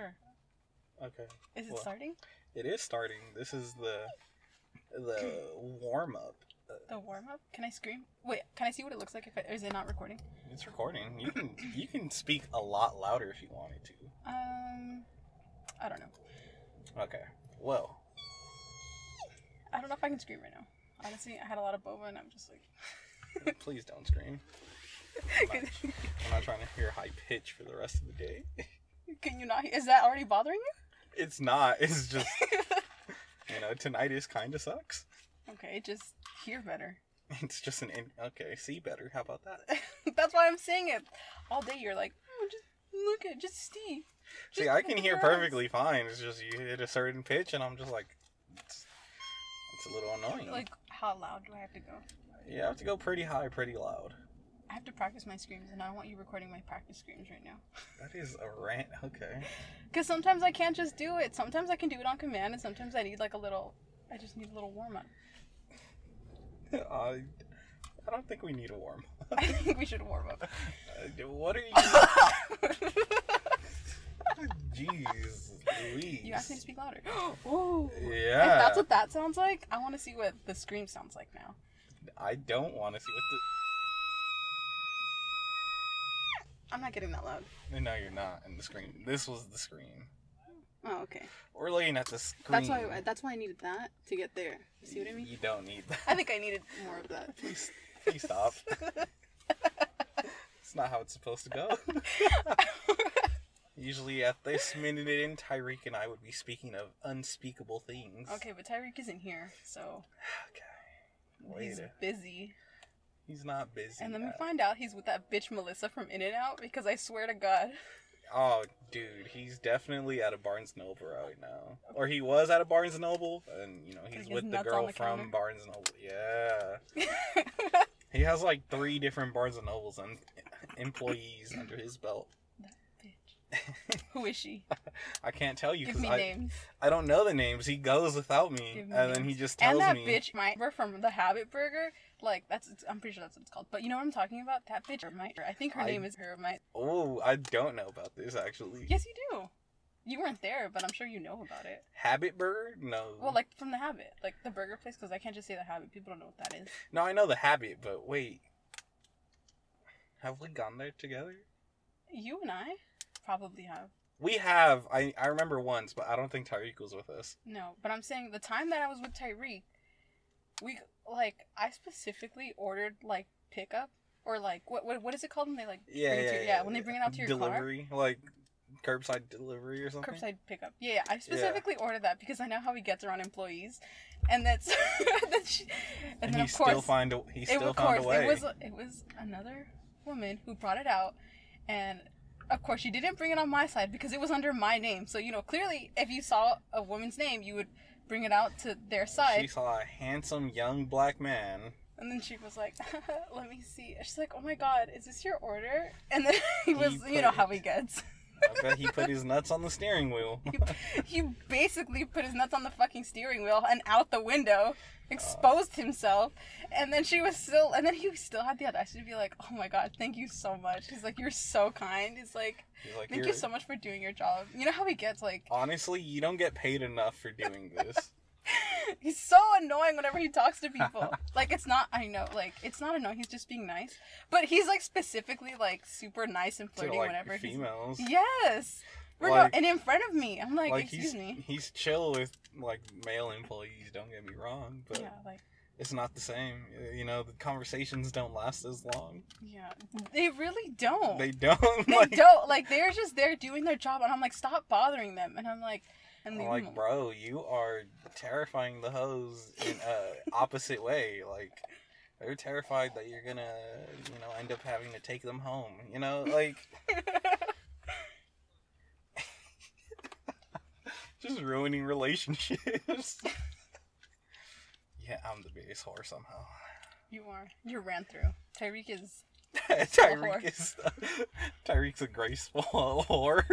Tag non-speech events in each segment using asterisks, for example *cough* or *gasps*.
Sure. Okay. Is it Well, starting? It is starting. This is the the *clears throat* warm up. The warm up? Can I scream? Wait, can I see what it looks like? If it, or is it not recording? It's recording. You can you can speak a lot louder if you wanted to. Um, I don't know. Okay. Well, I don't know if I can scream right now. Honestly, I had a lot of boba and I'm just like. please don't scream. *laughs* I'm not trying to hear high pitch for the rest of the day. *laughs* can you not? Is that already bothering you? It's not. It's just *laughs* you know tinnitus kind of sucks. Okay, just hear better. It's just an in- okay. See better. How about that? *laughs* That's why I'm saying it. All day you're like, oh, just look at, just see. See, I can hear eyes." perfectly fine. It's just you hit a certain pitch, and I'm just like, it's, it's a little annoying. Like, how loud do I have to go? you have to go pretty high, pretty loud. I have to practice my screams, and I don't want you recording my practice screams right now. That is a rant. Okay. *laughs* Because sometimes I can't just do it. Sometimes I can do it on command, and sometimes I need like a little. I just need a little warm up. *laughs* I, I don't think we need a warm. Up. *laughs* I think we should warm up. Uh, what are you? Jeez, Louise. You asked me to speak louder. *gasps* oh. Yeah. If that's what that sounds like, I want to see what the scream sounds like now. I don't want to see what I'm not getting that loud. No, you're not. in the screen. This was the screen. Oh, okay. We're looking at the screen. That's why. That's why I needed that to get there. You See what I mean? You don't need that. I think I needed more of that. Please, please stop. it's not how it's supposed to go. *laughs* Usually, at this minute in, Tyreek and I would be speaking of unspeakable things. okay, but Tyreek isn't here, so *sighs* Okay. he's busy. He's not busy. And let me yet. find out he's with that bitch Melissa from In and Out because I swear to God. Oh, dude, he's definitely at a Barnes Noble right now, or he was at a Barnes Noble, and you know he's with the girl the from counter? Barnes Noble. *laughs* Yeah, he has like three different Barnes and Nobles and employees under his belt. *laughs* Who is she? *laughs* I can't tell you Give because me I names. I don't know the names. He goes without me, and me then he just tells me. And that me. bitch might we're from the Habit Burger. Like that's I'm pretty sure that's what it's called. But you know what I'm talking about? That bitch might I think her I- name is her might Oh, I don't know about this actually. Yes you do. You weren't there, but I'm sure you know about it. Habit Burger? No. Well, like from the Habit, like the burger place, because I can't just say the Habit. People don't know what that is. no, I know the Habit, but wait, have we gone there together? You and I probably have. We have. I I remember once, but I don't think Tyreek was with us. No, but I'm saying the time that I was with Tyreek, we like I specifically ordered like pickup or like what what, what is it called when they like Yeah, bring it yeah, to your, yeah. when they bring it out to your car delivery, like curbside delivery or something. curbside pickup. Yeah, yeah. I specifically ordered that because I know how he gets around employees, and that's *laughs* that she, and, And then he of course still find a he still of found course a way. it was it was another woman who brought it out, and of course she didn't bring it on my side because it was under my name. So you know clearly if you saw a woman's name, you would bring it out to their side. She saw a handsome young black man. And then she was like, *laughs* "Let me see." She's like, "Oh my god, is this your order?" And then *laughs* he was, He you know how he gets. I bet he put his nuts on the steering wheel. *laughs* he basically put his nuts on the fucking steering wheel and out the window, exposed himself, and then she was still, and then he still had the audacity to be like, "Oh my god, thank you so much." He's like, "You're so kind." He's like, He's like, "Thank "You're- so much for doing your job." You know how he gets like, Honestly, you don't get paid enough for doing this. *laughs* he's so annoying whenever he talks to people. *laughs* like it's not, I know, like it's not annoying. He's just being nice, but he's like specifically like super nice and flirty like whenever he's females. Yes. Like- and in front of me, I'm like, like excuse he's me. he's chill with like male employees. Don't get me wrong, but Yeah, like it's not the same. You know, the conversations don't last as long. yeah, they really don't. They don't. *laughs* They like, don't. Like they're just there doing their job, and I'm like, stop bothering them. And I'm like, and I'm like, bro, you are terrifying the hoes in a opposite way. Like, they're terrified that you're gonna, you know, end up having to take them home. You know, like *laughs* just ruining relationships. *laughs* yeah, I'm the biggest whore somehow. you are. You ran through. Tyreek is. *laughs* Tyreek is Tyreek's a graceful *laughs* whore.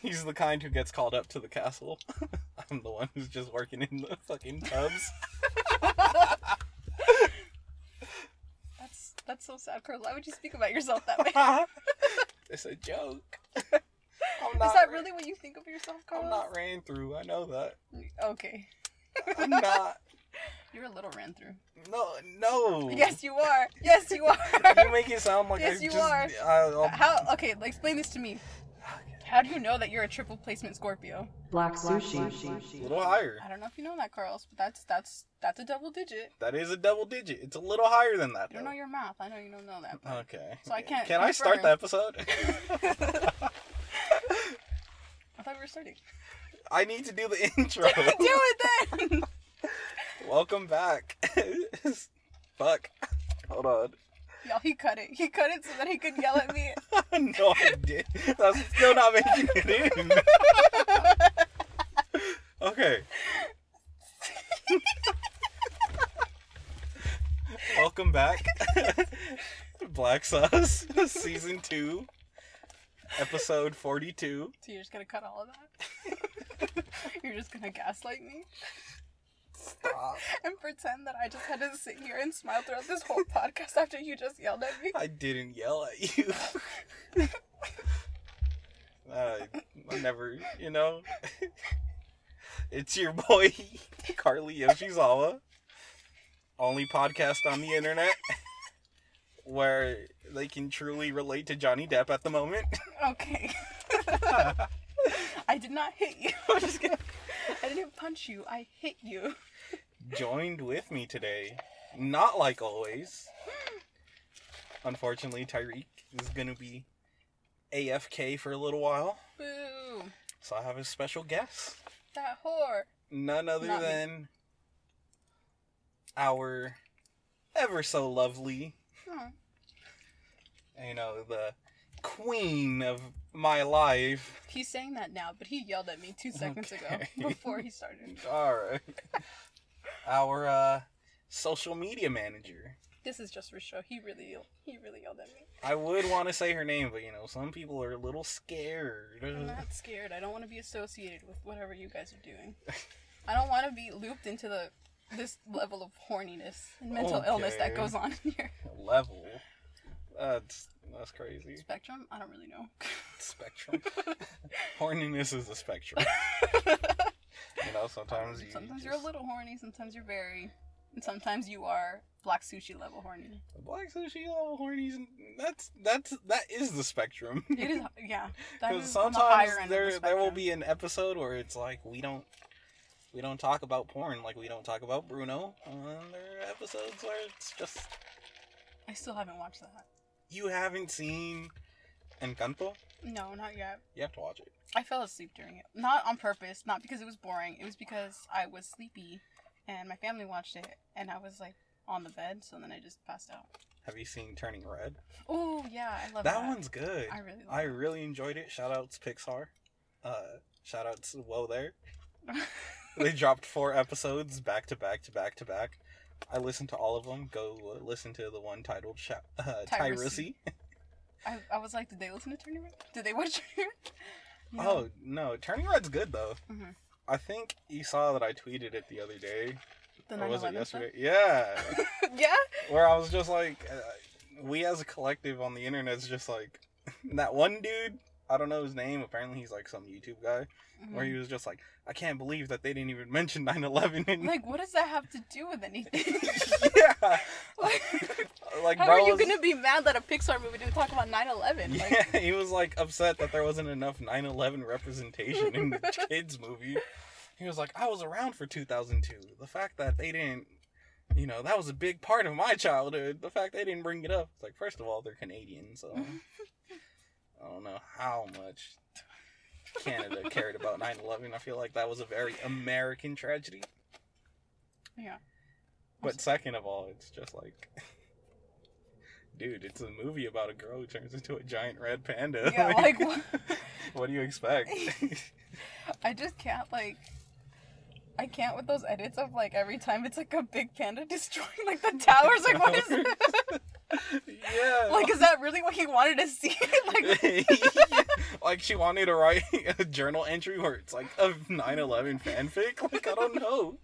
He's the kind who gets called up to the castle. I'm the one who's just working in the fucking tubs. That's that's so sad, Carl. Why would you speak about yourself that way? it's a joke. I'm not. Is that really what you think of yourself, Carlos? I'm not ran through. I know that. Okay. I'm not. *laughs* You're a little ran through. No, no. Yes, you are. Yes, you *laughs* are. You make it sound like Yes, I you just, are. I, uh, How? Okay, like, explain this to me. How do you know that you're a triple placement Scorpio? Black sushi. a little higher. I don't know if you know that, Carlos, but that's that's that's a double digit. That is a double digit. It's a little higher than that. You don't though. know your math. I know you don't know that. But... Okay. So I can't Can I start the episode? *laughs* I thought we were starting. I need to do the *laughs* intro. *laughs* do it then. Welcome back. *laughs* Fuck. Hold on. Y'all, he cut it. He cut it so that he could yell at me. no, I did. That's still not making it in. okay. Welcome back. Black Sauce, season two, episode forty-two. So you're just gonna cut all of that? *laughs* you're just gonna gaslight me Stop. *laughs* and pretend that I just had to sit here and smile throughout this whole *laughs* podcast after you just yelled at me? I didn't yell at you. uh, I never, you know. it's your boy, Carly Yoshizawa. Only podcast on the internet where they can truly relate to Johnny Depp at the moment. *laughs* Okay. I did not hit you. *laughs* I'm just kidding. I didn't punch you. I hit you. Joined with me today, not like always. Unfortunately, Tyreek is gonna be AFK for a little while, Boo. so I have a special guest. That whore. none other Not me. than our ever so lovely. You know, the queen of my life. He's saying that now, but he yelled at me two seconds ago *laughs* before he started. All right, our uh, social media manager. This is just for show. He really, he really yelled at me. I would want to say her name, but you know, some people are a little scared. I'm not scared. I don't want to be associated with whatever you guys are doing. I don't want to be looped into the this level of horniness and mental illness that goes on in here. Level. Uh, that's that's crazy. Spectrum? I don't really know. *laughs* *laughs* Spectrum. Horniness is a spectrum. *laughs* You know, sometimes you sometimes just- you're a little horny, sometimes you're very, and sometimes you are black sushi level horny. Black sushi level hornies. That's that's that is the spectrum. It is, yeah. Because on the sometimes there the there will be an episode where it's like we don't we don't talk about porn like we don't talk about Bruno. And there are episodes where it's just I still haven't watched that. You haven't seen Encanto. No, not yet. You have to watch it. I fell asleep during it. Not on purpose, not because it was boring. It was because I was sleepy and my family watched it and I was like on the bed, so then I just passed out. Have you seen Turning Red? Oh, yeah, I love that, that. one's good. I really love I really enjoyed it. Shout outs Pixar. Uh, shout outs Whoa there. *laughs* they dropped four episodes back to back to back to back. I listened to all of them. Go listen to the one titled *laughs* uh. Tyracy. *laughs* I, I was like, did they listen to Turning Red? Did they watch Turning Red? *laughs* Oh no, Turning Red's good though. Mhm. I think you saw that I tweeted it the other day. the or was it yesterday? stuff? Yeah, yeah. where I was just like, uh, we as a collective on the internet is just like that one dude. I don't know his name. Apparently, he's like some YouTube guy. Where he mm-hmm. was just like, I can't believe that they didn't even mention 9/11 in. Like, what does that have to do with anything? *laughs* yeah, *laughs* like, like how are you was- gonna be mad that a Pixar movie didn't talk about 9/11? Like, Yeah, *laughs* he was like upset that there wasn't enough 9/11 representation in the kids movie. He was like, I was around for 2002. The fact that they didn't, you know, that was a big part of my childhood. The fact they didn't bring it up. It's like, first of all, they're Canadian, so know how much Canada cared about 9/11. I feel like that was a very American tragedy. yeah. But second of all, it's just like. Dude, it's a movie about a girl who turns into a giant red panda. Yeah, *laughs* like, what- *laughs* what do you expect? *laughs* I just can't like. I can't with those edits of like every time it's like a big panda destroying like the towers. Like, what is it? Yeah. like, is that really what he wanted to see? *laughs* like, *laughs* like she wanted to write *laughs* a journal entry where it's like a 9/11 fanfic. Like I don't know.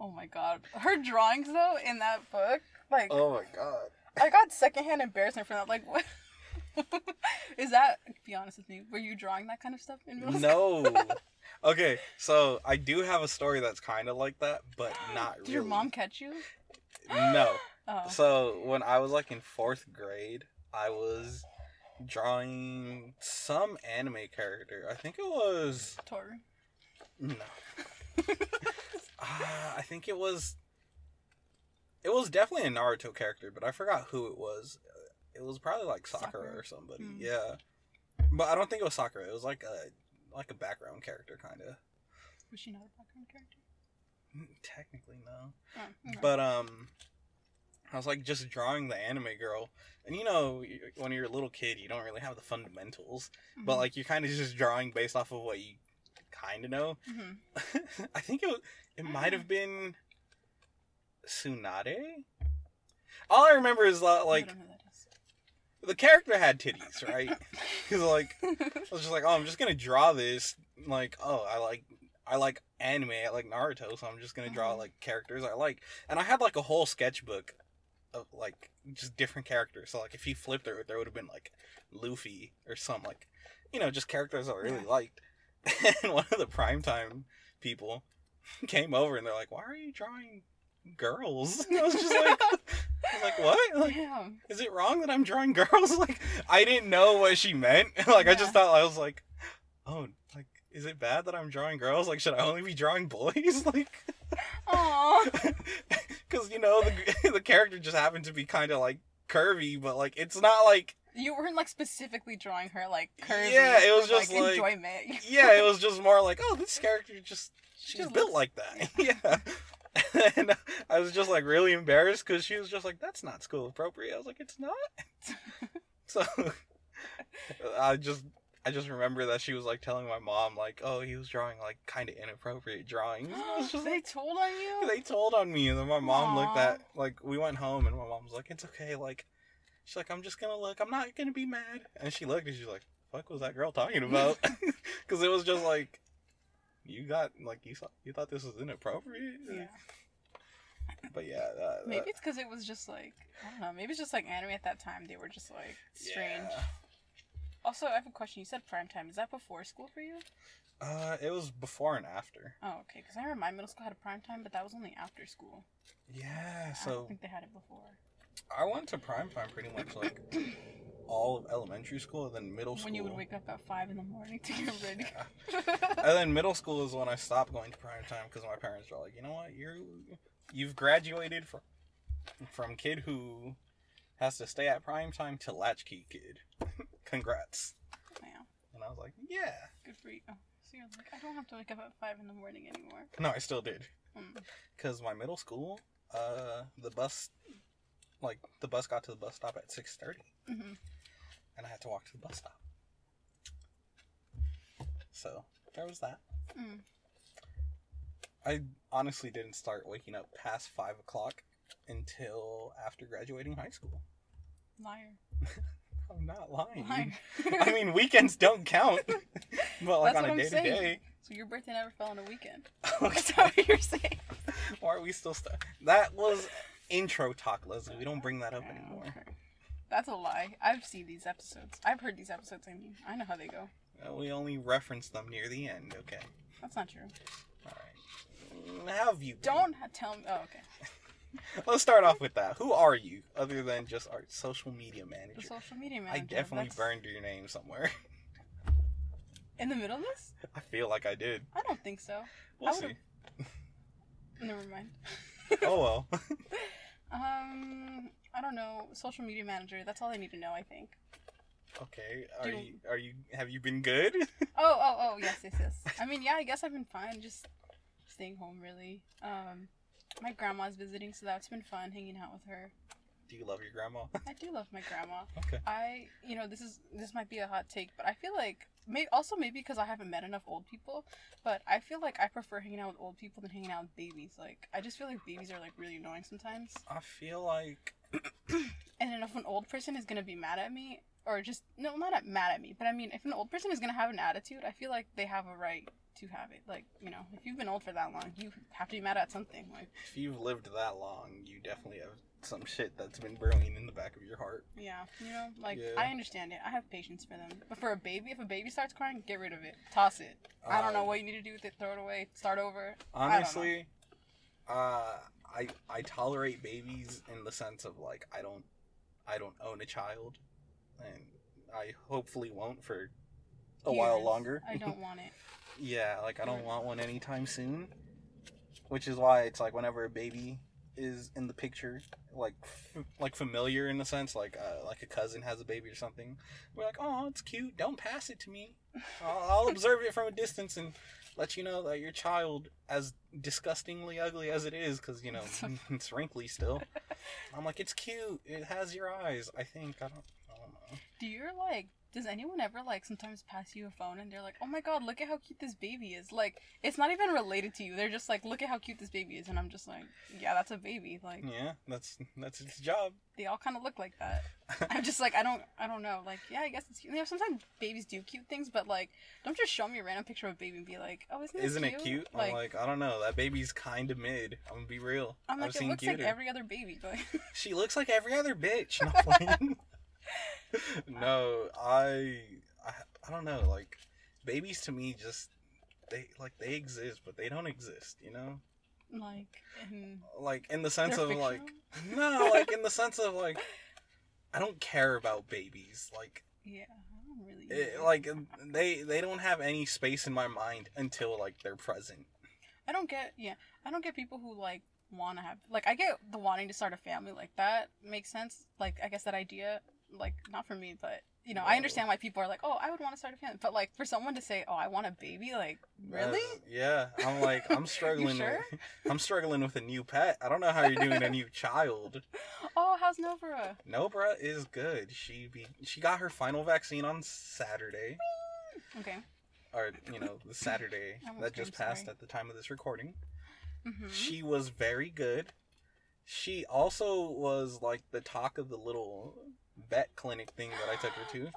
oh my god, her drawings though in that book, like, Oh my god. I got secondhand embarrassment from that. Like, what? Is that? Be honest with me. Were you drawing that kind of stuff in middle school? No. Okay, so I do have a story that's kind of like that, but *gasps* not Did really. your mom catch you? No. *gasps* Oh. So when I was like in fourth grade, I was drawing some anime character. I think it was Toru. no. Uh, *laughs* I think it was. It was definitely a Naruto character, but I forgot who it was. It was probably like Sakura, Sakura? or somebody. Mm. Yeah, but I don't think it was Sakura. It was like a like a background character, kind of. Was she not a background character? Technically, no. Oh, okay. But um, I was like just drawing the anime girl, and you know, when you're a little kid, you don't really have the fundamentals, but Mhm. like you're kind of just drawing based off of what you kind of know. Mhm. *laughs* I think it was, it might have been Tsunade. All I remember is uh, I like don't know who that is. the character had titties, right? *laughs* Because like I was just like, oh, I'm just gonna draw this. Like, oh, I like I like anime, I like Naruto, so I'm just gonna draw Mhm. like characters I like. And I had like a whole sketchbook of like just different characters. So like if he flipped it, there would have been like Luffy or some like you know just characters I really Yeah. liked. *laughs* And one of the primetime people *laughs* came over and they're like, "Why are you drawing girls?" And *laughs* I was just like, I was like, "What?" Like, Damn. is it wrong that I'm drawing girls? Like, I didn't know what she meant. like, I just thought I was like, oh, like, is it bad that I'm drawing girls? Like, should I only be drawing boys? Like. Because *laughs* you know the *laughs* the character just happened to be kind of like curvy, but like it's not like You weren't like specifically drawing her like curvy. Yeah, it was for, just, like- enjoyment. *laughs* yeah, it was just more like oh, this character just she's just built looks- like that. yeah. And I was just like really embarrassed because she was just like, "That's not school appropriate." I was like, "It's not." so I just I just remember that she was like telling my mom like, "Oh, he was drawing like kind of inappropriate drawings." And *laughs* I was just *gasps* they like, told on you. they told on me, and then my mom looked at like we went home, and my mom was like, "It's okay." Like she's like, "I'm just gonna look. I'm not gonna be mad." And she looked, and she's like, "Fuck was that girl talking about?" *laughs* *laughs* Because it was just like. You got like you thought you thought this was inappropriate, Yeah. but yeah, that, Maybe it's because it was just like I don't know. Maybe it's just like anime at that time. They were just like strange. yeah. Also, I have a question. You said prime time. Is that before school for you? Uh, it was before and after. Oh, okay. Because I remember my middle school had a prime time, but that was only after school. Yeah, I so don't think they had it before. I went to prime time pretty much like *coughs* all of elementary school, and then middle school. When you would wake up at five in the morning to get ready. *laughs* and then middle school is when I stopped going to prime time because my parents were like, you know what, you're you've graduated from from kid who has to stay at prime time to latchkey kid. *laughs* Congrats. Wow, And I was like, yeah. good for you. Oh, so you're like, I don't have to wake up at five in the morning anymore. No, I still did. Hmm. because my middle school, uh, the bus, like the bus got to the bus stop at six thirty, hmm and I had to walk to the bus stop. So there was that. Mm. I honestly didn't start waking up past five o'clock until after graduating high school. Liar. *laughs* I'm not lying. Liar. *laughs* I mean, weekends don't count, *laughs* well, like That's on what a day to day. so your birthday never fell on a weekend. Okay, That's what you're saying. why are we still? stuck? that was intro talk, Leslie. We don't bring that up anymore. That's a lie. I've seen these episodes. I've heard these episodes. I mean, I know how they go. Uh, we only reference them near the end. Okay. That's not true. All right. How have you? been? Don't tell me. Oh, okay. Let's start off with that. Who are you, other than just our social media The manager? social media manager. I definitely That's- burned your name somewhere. In the middle of this? *laughs* I feel like I did. I don't think so. We'll see. *laughs* Never mind. *laughs* Oh well. Um, I don't know. Social media manager. That's all I need to know. I think. okay. Are Do- you? Are you? Have you been good? Oh, oh, oh, yes, yes, yes. I mean, yeah, I guess I've been fine. Just staying home, really. Um, my grandma's visiting, so that's been fun hanging out with her. Do you love your grandma? *laughs* I do love my grandma. okay. I, you know, this is this might be a hot take, but I feel like may also maybe because I haven't met enough old people, but I feel like I prefer hanging out with old people than hanging out with babies. Like I just feel like babies are like really annoying sometimes. I feel like *coughs* And then if an old person is gonna be mad at me, or just no, not at, mad at me, but I mean, if an old person is gonna have an attitude, I feel like they have a right to have it. Like you know, if you've been old for that long, you have to be mad at something. Like if you've lived that long, you definitely have some shit that's been brewing in the back of your heart. Yeah, you know, like Yeah. I understand it. I have patience for them. But for a baby, if a baby starts crying, get rid of it. Toss it. I don't know Uh, what you need to do with it. Throw it away. Start over. I. Honestly, uh, I I tolerate babies in the sense of like I don't I don't own a child, and I hopefully won't for a while longer. I don't *laughs* want it. yeah, like I don't want one anytime soon. Which is why it's like whenever a baby is in the picture, like f- like familiar in a sense, like uh, like a cousin has a baby or something, we're like, oh, it's cute. Don't pass it to me. I'll, I'll *laughs* observe it from a distance and let you know that your child, as disgustingly ugly as it is, because you know *laughs* it's wrinkly still. I'm like, it's cute. It has your eyes. I think I don't. I don't know. Do you like? Does anyone ever like sometimes pass you a phone and they're like, "Oh my god, look at how cute this baby is." Like, it's not even related to you. They're just like, "Look at how cute this baby is," and I'm just like, "Yeah, that's a baby." Like, Yeah, that's that's its job. they all kind of look like that. I'm just like, I don't, I don't know. Like, yeah, I guess it's cute. You know, sometimes babies do cute things, but like, don't just show me a random picture of a baby and be like, "Oh, isn't, Isn't cute? it cute? Like, I'm like, I don't know. That baby's kind of mid. I'm gonna be real. I'm like, I've it looks cuter. like every other baby. *laughs* Like, She looks like every other bitch. *laughs* *laughs* No, I, I, I don't know. Like, babies to me just they like they exist, but they don't exist. You know, like, and like in the sense of like *laughs* no, like in the sense of like I don't care about babies. Like, yeah, really. Eh, it, like they they don't have any space in my mind until like they're present. I don't get yeah. I don't get people who like want to have like I get the wanting to start a family like that makes sense. Like I guess that idea like not for me, but you know I understand why people are like oh I would want to start a family, but like for someone to say oh I want a baby like really That's- yeah, I'm like I'm *laughs* struggling. sure? with, I'm struggling with a new pet. I don't know how you're doing a new child. *laughs* oh how's Nobara Nobara is good. She be she got her final vaccine on Saturday, okay or you know the Saturday *laughs* that just passed sorry. at the time of this recording. hmm She was very good. She also was like the talk of the little vet clinic thing that I took her to.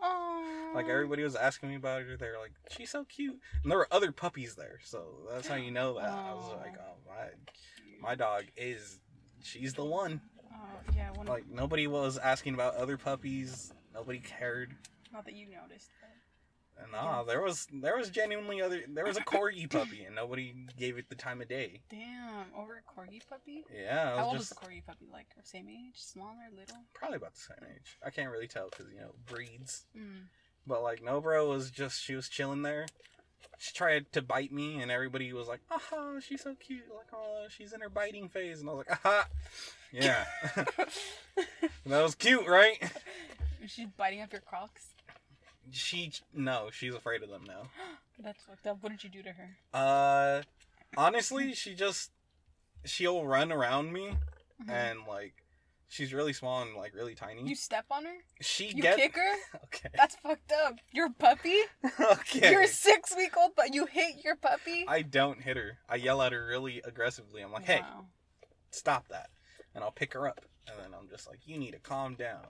Like everybody was asking me about her. They're like, "She's so cute," and there were other puppies there, so that's how you know that. I was like, "Oh my, my dog is, she's the one." oh yeah one Like nobody was asking about other puppies. Nobody cared. not that you noticed nah, there was there was genuinely other. There was a corgi *laughs* puppy, and nobody gave it the time of day. damn over a corgi puppy Yeah, how was old just is the corgi puppy like same age smaller little probably about the same age. I can't really tell because you know breeds. mm. But like Nobara was just she was chilling there. She tried to bite me, and everybody was like, "Aha, she's so cute!" Like, "Oh, she's in her biting phase," and I was like, "Aha, yeah, *laughs* *laughs* that was cute, right?" She's biting up your Crocs. She no, she's afraid of them now. *gasps* That's fucked up. What did you do to her? Uh, honestly, she just she'll run around me Mhm. and like she's really small and like really tiny. You step on her? she You get kick her? *laughs* okay. That's fucked up. You're puppy? *laughs* okay. You're a six week old, but you hit your puppy? I don't hit her. I yell at her really aggressively. I'm like, "Hey, stop that!" And I'll pick her up, and then I'm just like, "You need to calm down."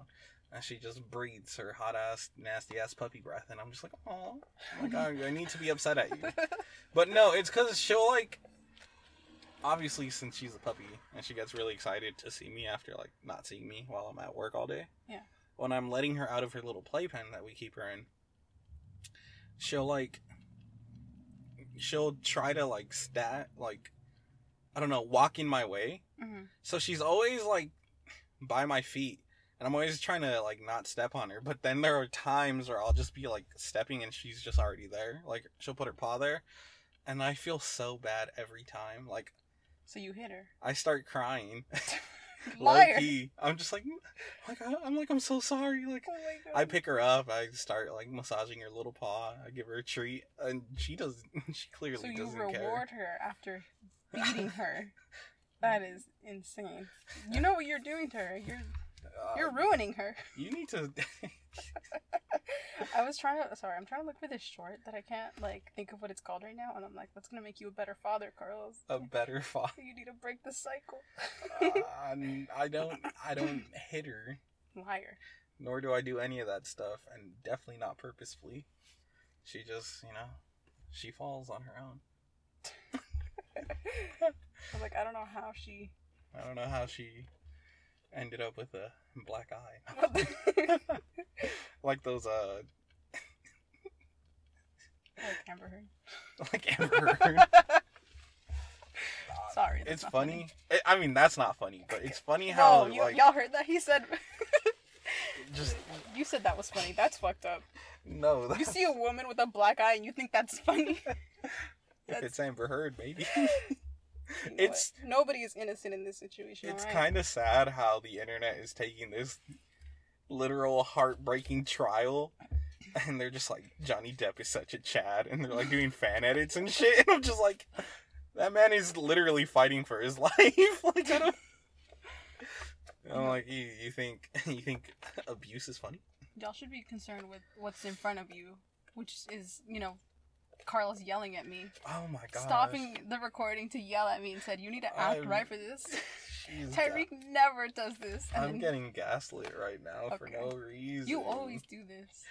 And she just breathes her hot ass, nasty ass puppy breath, and I'm just like, "Oh, like I, I need to be upset at you." *laughs* But no, it's because she'll like. Obviously, since she's a puppy and she gets really excited to see me after like not seeing me while I'm at work all day. Yeah. When I'm letting her out of her little playpen that we keep her in, she'll like. She'll try to like stat like, I don't know, walk in my way. Mhm. So she's always like by my feet. And I'm always trying to like not step on her. But then there are times where I'll just be like stepping and she's just already there. Like she'll put her paw there. And I feel so bad every time. Like So you hit her. I start crying. *laughs* *laughs* Liar. key. I'm just like like I'm like I'm so sorry. Like Oh. I pick her up, I start like massaging her little paw, I give her a treat, and she doesn't. *laughs* she clearly so you doesn't reward her after beating her. That is insane. You know what you're doing to her. You're care. Uh, you're ruining her. *laughs* you need to I was trying to sorry, I'm trying to look for this short that I can't like think of what it's called right now, and I'm like, that's gonna make you a better father, Carlos. a better *laughs* father. You need to break the cycle. uh, I don't *laughs* I don't hit her, Liar. nor do I do any of that stuff, and definitely not purposefully. She just, you know, she falls on her own. I was like, I don't know how she. I don't know how she ended up with a black eye. *laughs* Like those uh like Amber Heard. *laughs* like Amber Heard. *laughs* Sorry. that's It's not funny. I- I mean, that's not funny, but it's funny how How you, like y'all heard that? He said. just You said that was funny. That's fucked up. no. You see a woman with a black eye and you think that's funny. if it's Amber Heard, maybe. You know It's- nobody is innocent in this situation. it's alright? kind of sad how the internet is taking this literal heartbreaking trial. And they're just like, Johnny Depp is such a Chad. And they're like doing *laughs* fan edits and shit. And I'm just like, that man is literally fighting for his *laughs* life. like, I don't. *laughs* I'm like, you, you think you think abuse is funny? Y'all should be concerned with what's in front of you, which is, you know, Carlos yelling at me, Oh my god. stopping the recording to yell at me and said, "You need to act I'm- right for this." *laughs* *laughs* Tyreek never does this, and I'm then getting gaslit right now for no reason. you always do this.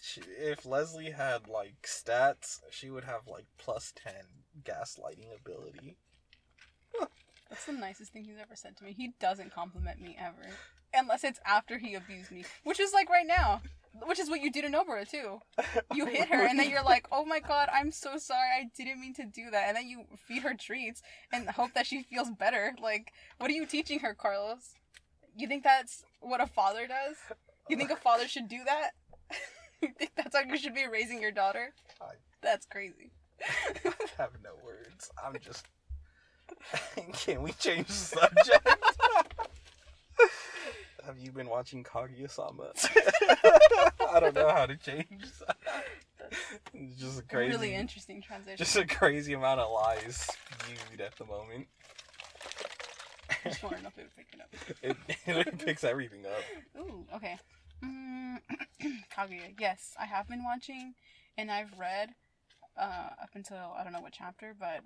She, if Leslie had like stats, she would have like plus ten gaslighting ability. *laughs* That's the nicest thing he's ever said to me. He doesn't compliment me ever, unless it's after he abused me, which is like right now. Which is what you did to Nobara too. *laughs* You hit her, and then you're like, "Oh my god, I'm so sorry. I didn't mean to do that." And then you feed her treats and hope that she feels better. Like, what are you teaching her, Carlos? You think that's what a father does? You think a father should do that? *laughs* you think that's how you should be raising your daughter? I- That's crazy. I *laughs* have no words. I'm just. Can we change the subject? Have you been watching Kaguya-sama? *laughs* I don't know how to change. that. It's just a crazy. Really interesting transition. Just a crazy amount of lies spewed at the moment. I just want to know if it would pick it up. *laughs* it, it *laughs* picks everything up. Ooh, okay. Mm, *clears throat* Kaguya. Yes, I have been watching, and I've read uh, up until I don't know what chapter, but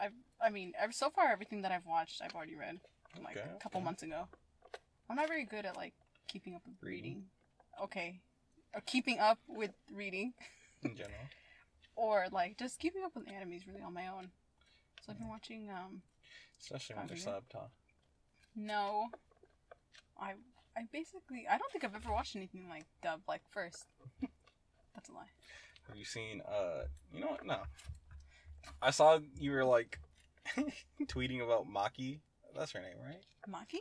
I've I mean, so far everything that I've watched, I've already read like Okay, a couple months ago. I'm not very good at like keeping up with reading. Okay, or keeping up with reading, In general. *laughs* or like just keeping up with animes really on my own. So I've been watching. Um, Especially when they're subbed, huh? no, I I basically I don't think I've ever watched anything like dubbed like first. *laughs* That's a lie. Have you seen, uh, you know what? No. I saw you were like *laughs* tweeting about Maki. That's her name, right? Maki?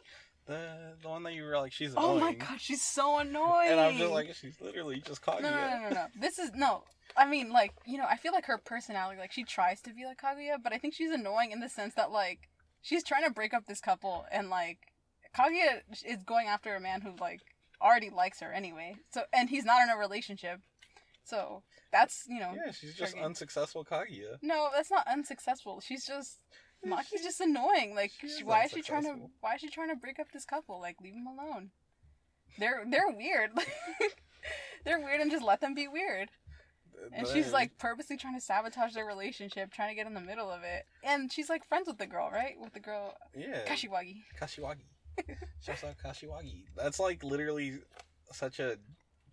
The the one that you were like, she's Oh my god, she's so annoying. And I'm just like, she's literally just Kaguya. no, no, no, no, no. This is no. I mean, like you know, I feel like her personality, like she tries to be like Kaguya, but I think she's annoying in the sense that like she's trying to break up this couple, and like Kaguya is going after a man who like already likes her anyway. So and he's not in a relationship, so that's you know. Yeah, she's just Tricky. unsuccessful Kaguya. No, that's not unsuccessful. She's just Maki's just annoying. Like, why is she trying to? Why is she trying to break up this couple? Like, leave them alone. They're they're weird. *laughs* they're weird, and just let them be weird. And she's like purposely trying to sabotage their relationship, trying to get in the middle of it. And she's like friends with the girl, right? With the girl yeah, Kashiwagi. Kashiwagi. *laughs* Shouts out Kashiwagi. That's like literally such a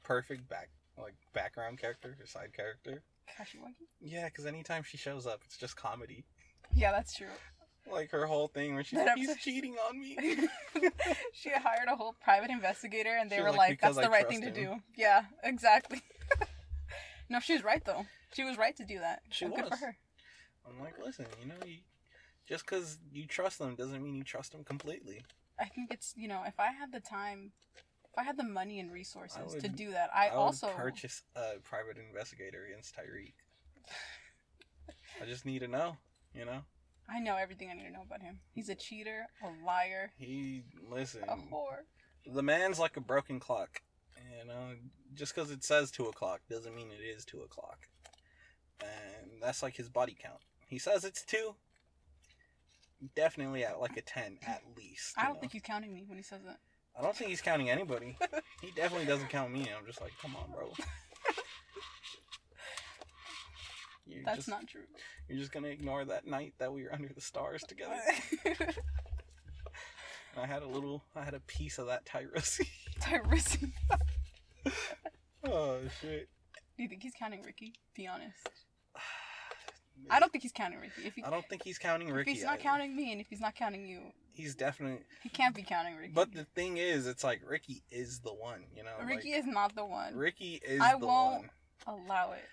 perfect back like background character or side character. Kashiwagi. Yeah, because anytime she shows up, it's just comedy. Yeah, that's true. Like her whole thing where she's like, he's cheating on me. *laughs* she hired a whole private investigator, and they She were like, like, "That's "Because the I right thing to do." Yeah, exactly. *laughs* no, she was right though. She was right to do that. She And Good for her. I'm like, listen, you know, you, just because you trust them doesn't mean you trust them completely. I think it's you know if I had the time, if I had the money and resources would- to do that, I, would also purchase a private investigator against Tyreek. *laughs* I just need to know, you know. I know everything I need to know about him. He's a cheater, a liar, He listen. a whore. The man's like a broken clock. You know, just because it says two o'clock doesn't mean it is two o'clock. And that's like his body count. He says it's two. Definitely at like a ten at least. I don't know? think he's counting me when he says that. I don't think he's counting anybody. he definitely doesn't count me. I'm just like, come on, bro. *laughs* You're That's just, not true. You're just gonna ignore that night that we were *laughs* under the stars together. *laughs* I had a little. I had a piece of that Tyrese. *laughs* Tyrese. oh shit. Do you think he's counting Ricky? Be honest. *sighs* I don't think he's counting Ricky. If, he, I don't think he's counting Ricky. if he's not either. counting me, and if he's not counting you, He's definitely. he can't be counting Ricky. But the thing is, it's like Ricky is the one. You know. Ricky like, is not the one. Ricky is I won't one. Allow it.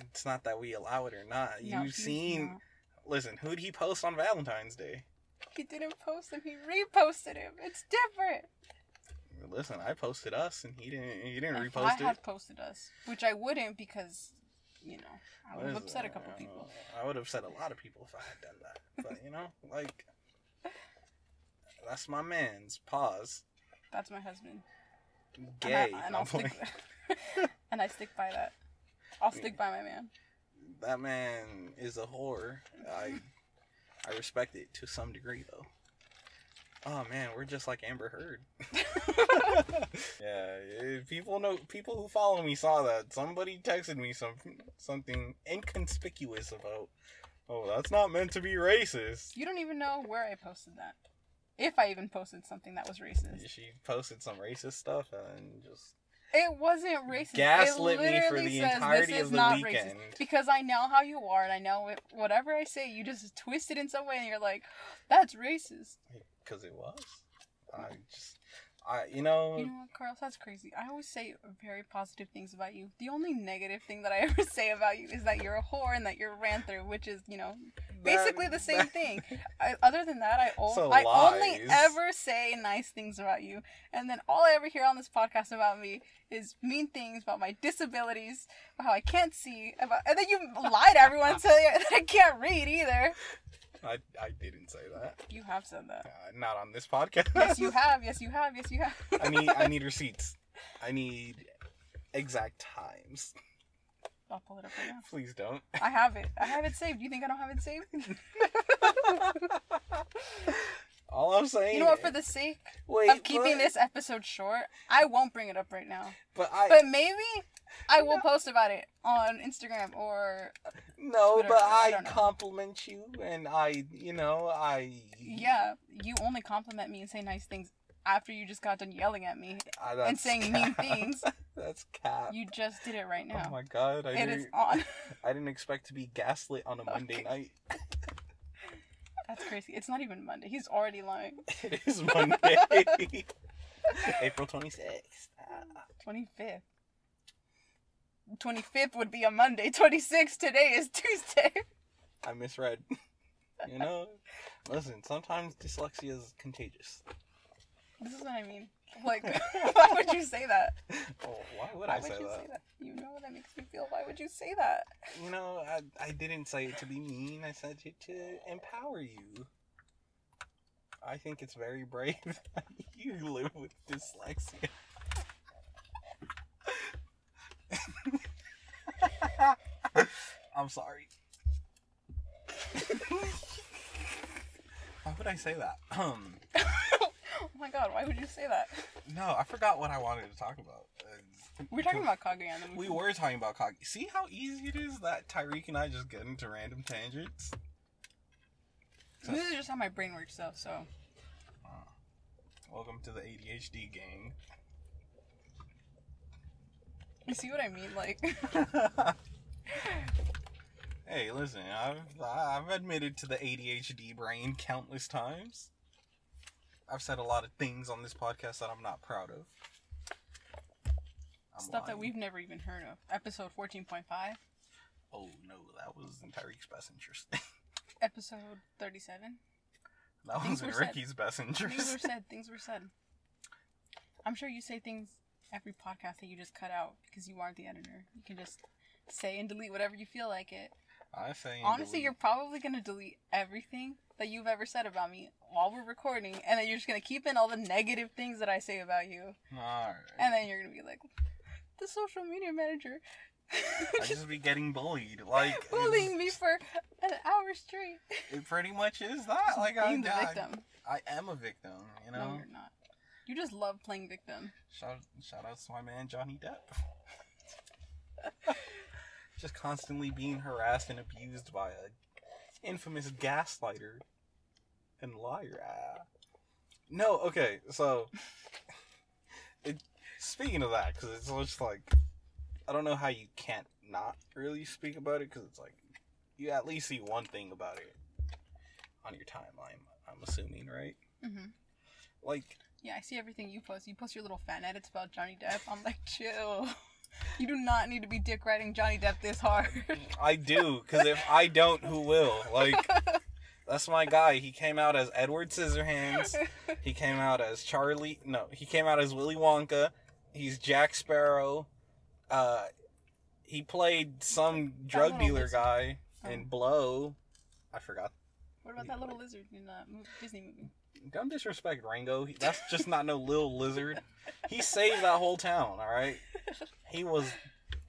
It's not that we allow it or not. No, You've seen. not. Listen, who'd he post on Valentine's Day? He didn't post him. He reposted him. It's different. Listen, I posted us, and he didn't. He didn't If repost I it. had posted us, which I wouldn't because, you know, I would have upset a couple I- people. I would have upset a lot of people if I had done that. But you know, *laughs* like that's my man's pause. That's my husband. Gay. And, I, and I'll stick. *laughs* and I stick by that. I'll stick by my man. that man is a whore. I I respect it to some degree though. Oh man, we're just like Amber Heard. *laughs* yeah, eh, people know people who follow me saw that. Somebody texted me some something inconspicuous about. Oh, that's not meant to be racist. You don't even know where I posted that. If I even posted something that was racist. She posted some racist stuff and just It wasn't racist. gaslit it me for literally the says, entirety this is of the not weekend. Racist. Because I know how you are, and I know it, whatever I say, you just twist it in some way, and you're like, "That's racist." Because it was. I just, I you know, You know what, Carlos? That's crazy. I always say very positive things about you. The only negative thing that I *laughs* ever say about you is that you're a whore and that you're a ranther, which is, you know, basically the same thing. *laughs* I, other than that, I, o- So I only ever say nice things about you. And then all I ever hear on this podcast about me is mean things about my disabilities, about how I can't see, about and then you *laughs* lie to everyone and say that I can't read either. I, I didn't say that. You have said that. Uh, not on this podcast. Yes, you have. Yes, you have. Yes, you have. I need I need *laughs* receipts. I need exact times. I'll pull it up right now. Please don't. I have it. I have it saved. You think I don't have it saved? *laughs* All I'm saying. You know what? For the sake wait, of keeping but- this episode short, I won't bring it up right now. but I But maybe I will post about it on Instagram or uh, no, Twitter, but I I, compliment you, and I, you know, I. yeah, you only compliment me and say nice things after you just got done yelling at me I, and saying mean things. *laughs* that's cap. You just did it right oh now. Oh my god! I it didn't. on. *laughs* I didn't expect to be gaslit on a Monday night. *laughs* That's crazy. It's not even Monday. He's already lying. It is Monday, April twenty sixth. Ah. Twenty fifth. Twenty fifth would be a Monday. *laughs* Twenty sixth today is Tuesday. I misread. You know, listen. Sometimes dyslexia is contagious. This is what I mean. Like, *laughs* why would you say that? *laughs* Oh, why would Why I would say you that? say that? You know that makes me feel. Why would you say that? You know, I, I didn't say it to be mean. I said it to empower you. I think it's very brave that you live with dyslexia. I'm sorry. Why would I say that? Um, *laughs* Oh my god, why would you say that? no, I forgot what I wanted to talk about. Uh, We're talking about Kaguya and We movie. were talking about Kage. See how easy it is that Tyreek and I just get into random tangents? This is just how my brain works, though. So Welcome to the ADHD gang. you see what I mean? Like, *laughs* *laughs* hey, listen, I've I've admitted to the ADHD brain countless times. I've said a lot of things on this podcast that I'm not proud of. I'm stuff that we've never even heard of. Episode 14.5. Oh no, that was in Tyreek's best interest. *laughs* episode thirty-seven. that Things was in were said. Ricky's best Things were said. *laughs* Things were said. I'm sure you say things every podcast that you just cut out because you aren't the editor. You can just say and delete whatever you feel like it. I say Honestly, delete. you're probably gonna delete everything that you've ever said about me while we're recording, and then you're just gonna keep in all the negative things that I say about you, Alright. and then you're gonna be like, the social media manager. I just be getting bullied. Like *laughs* bullying me for an hour straight. It pretty much is that. Like I, Being the victim. I am a victim. You know. No, you're not. You just love playing victim. Shout shout out to my man Johnny Depp. *laughs* Just constantly being harassed and abused by a infamous gaslighter and liar. Ah. No, okay, so *laughs* it, speaking of that, because it's just like I don't know how you can't not really speak about it, because it's like you at least see one thing about it on your timeline. I'm assuming, right? hmm Like, Yeah, I see everything you post. You post your little fan edits about Johnny Depp. I'm like, chill. *laughs* You do not need to be dick riding Johnny Depp this hard. I do, because if I don't, who will? Like, *laughs* that's my guy. He came out as Edward Scissorhands. He came out as Charlie. No, he came out as Willy Wonka. He's Jack Sparrow. Uh, he played some drug dealer lizard. guy Oh. in Blow. I forgot. What about that little lizard in that mo- Disney movie? Don't disrespect Rango. That's just not no little lizard. He saved that whole town. All right. He was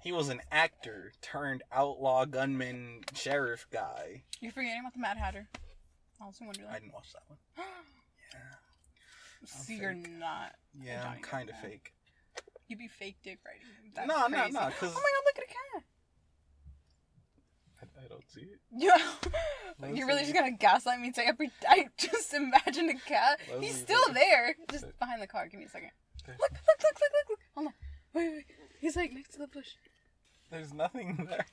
he was an actor turned outlaw gunman sheriff guy. You're forgetting about the Mad Hatter. Alice in I didn't watch that one. *gasps* Yeah. See, you're not. Yeah, I'm kind of fake. You'd be fake dick him. That's No, no, no, 'cause- Oh my god, look at a cat. I, I don't see it. Yeah. *laughs* You're really just gonna gaslight me and say every. *laughs* I just imagine a cat. Let's He's still there, just behind the car. Give me a second. Look! Look! Look! Look! Look! look. Hold on. Wait! Wait! He's like next to the bush. There's nothing *laughs* there.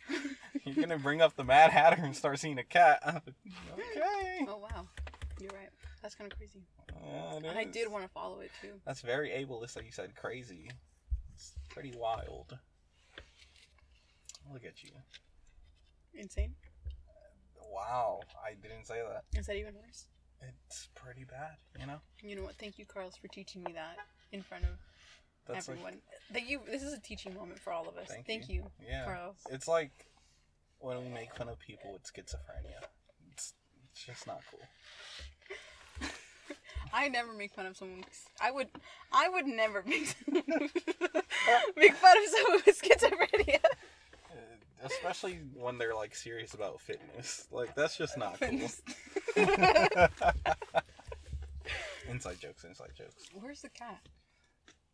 You're gonna bring up the Mad Hatter and start seeing a cat. okay. Oh wow, you're right. That's kind of crazy. And I is. did want to follow it too. That's very ableist that you said crazy. It's pretty wild. Look at you. Insane. Wow, I didn't say that. Is that even worse? It's pretty bad, you know? You know what? Thank you, Carlos, for teaching me that in front of That's like, everyone. that you. This is a teaching moment for all of us. Thank Thank, you. you, yeah. Carlos. It's like when we make fun of people with schizophrenia. It's, it's just not cool. *laughs* I never make fun of someone. I would. I would never make *laughs* make fun of someone with schizophrenia. Especially when they're like serious about fitness. Like that's just not cool. *laughs* inside jokes, inside jokes. Where's the cat?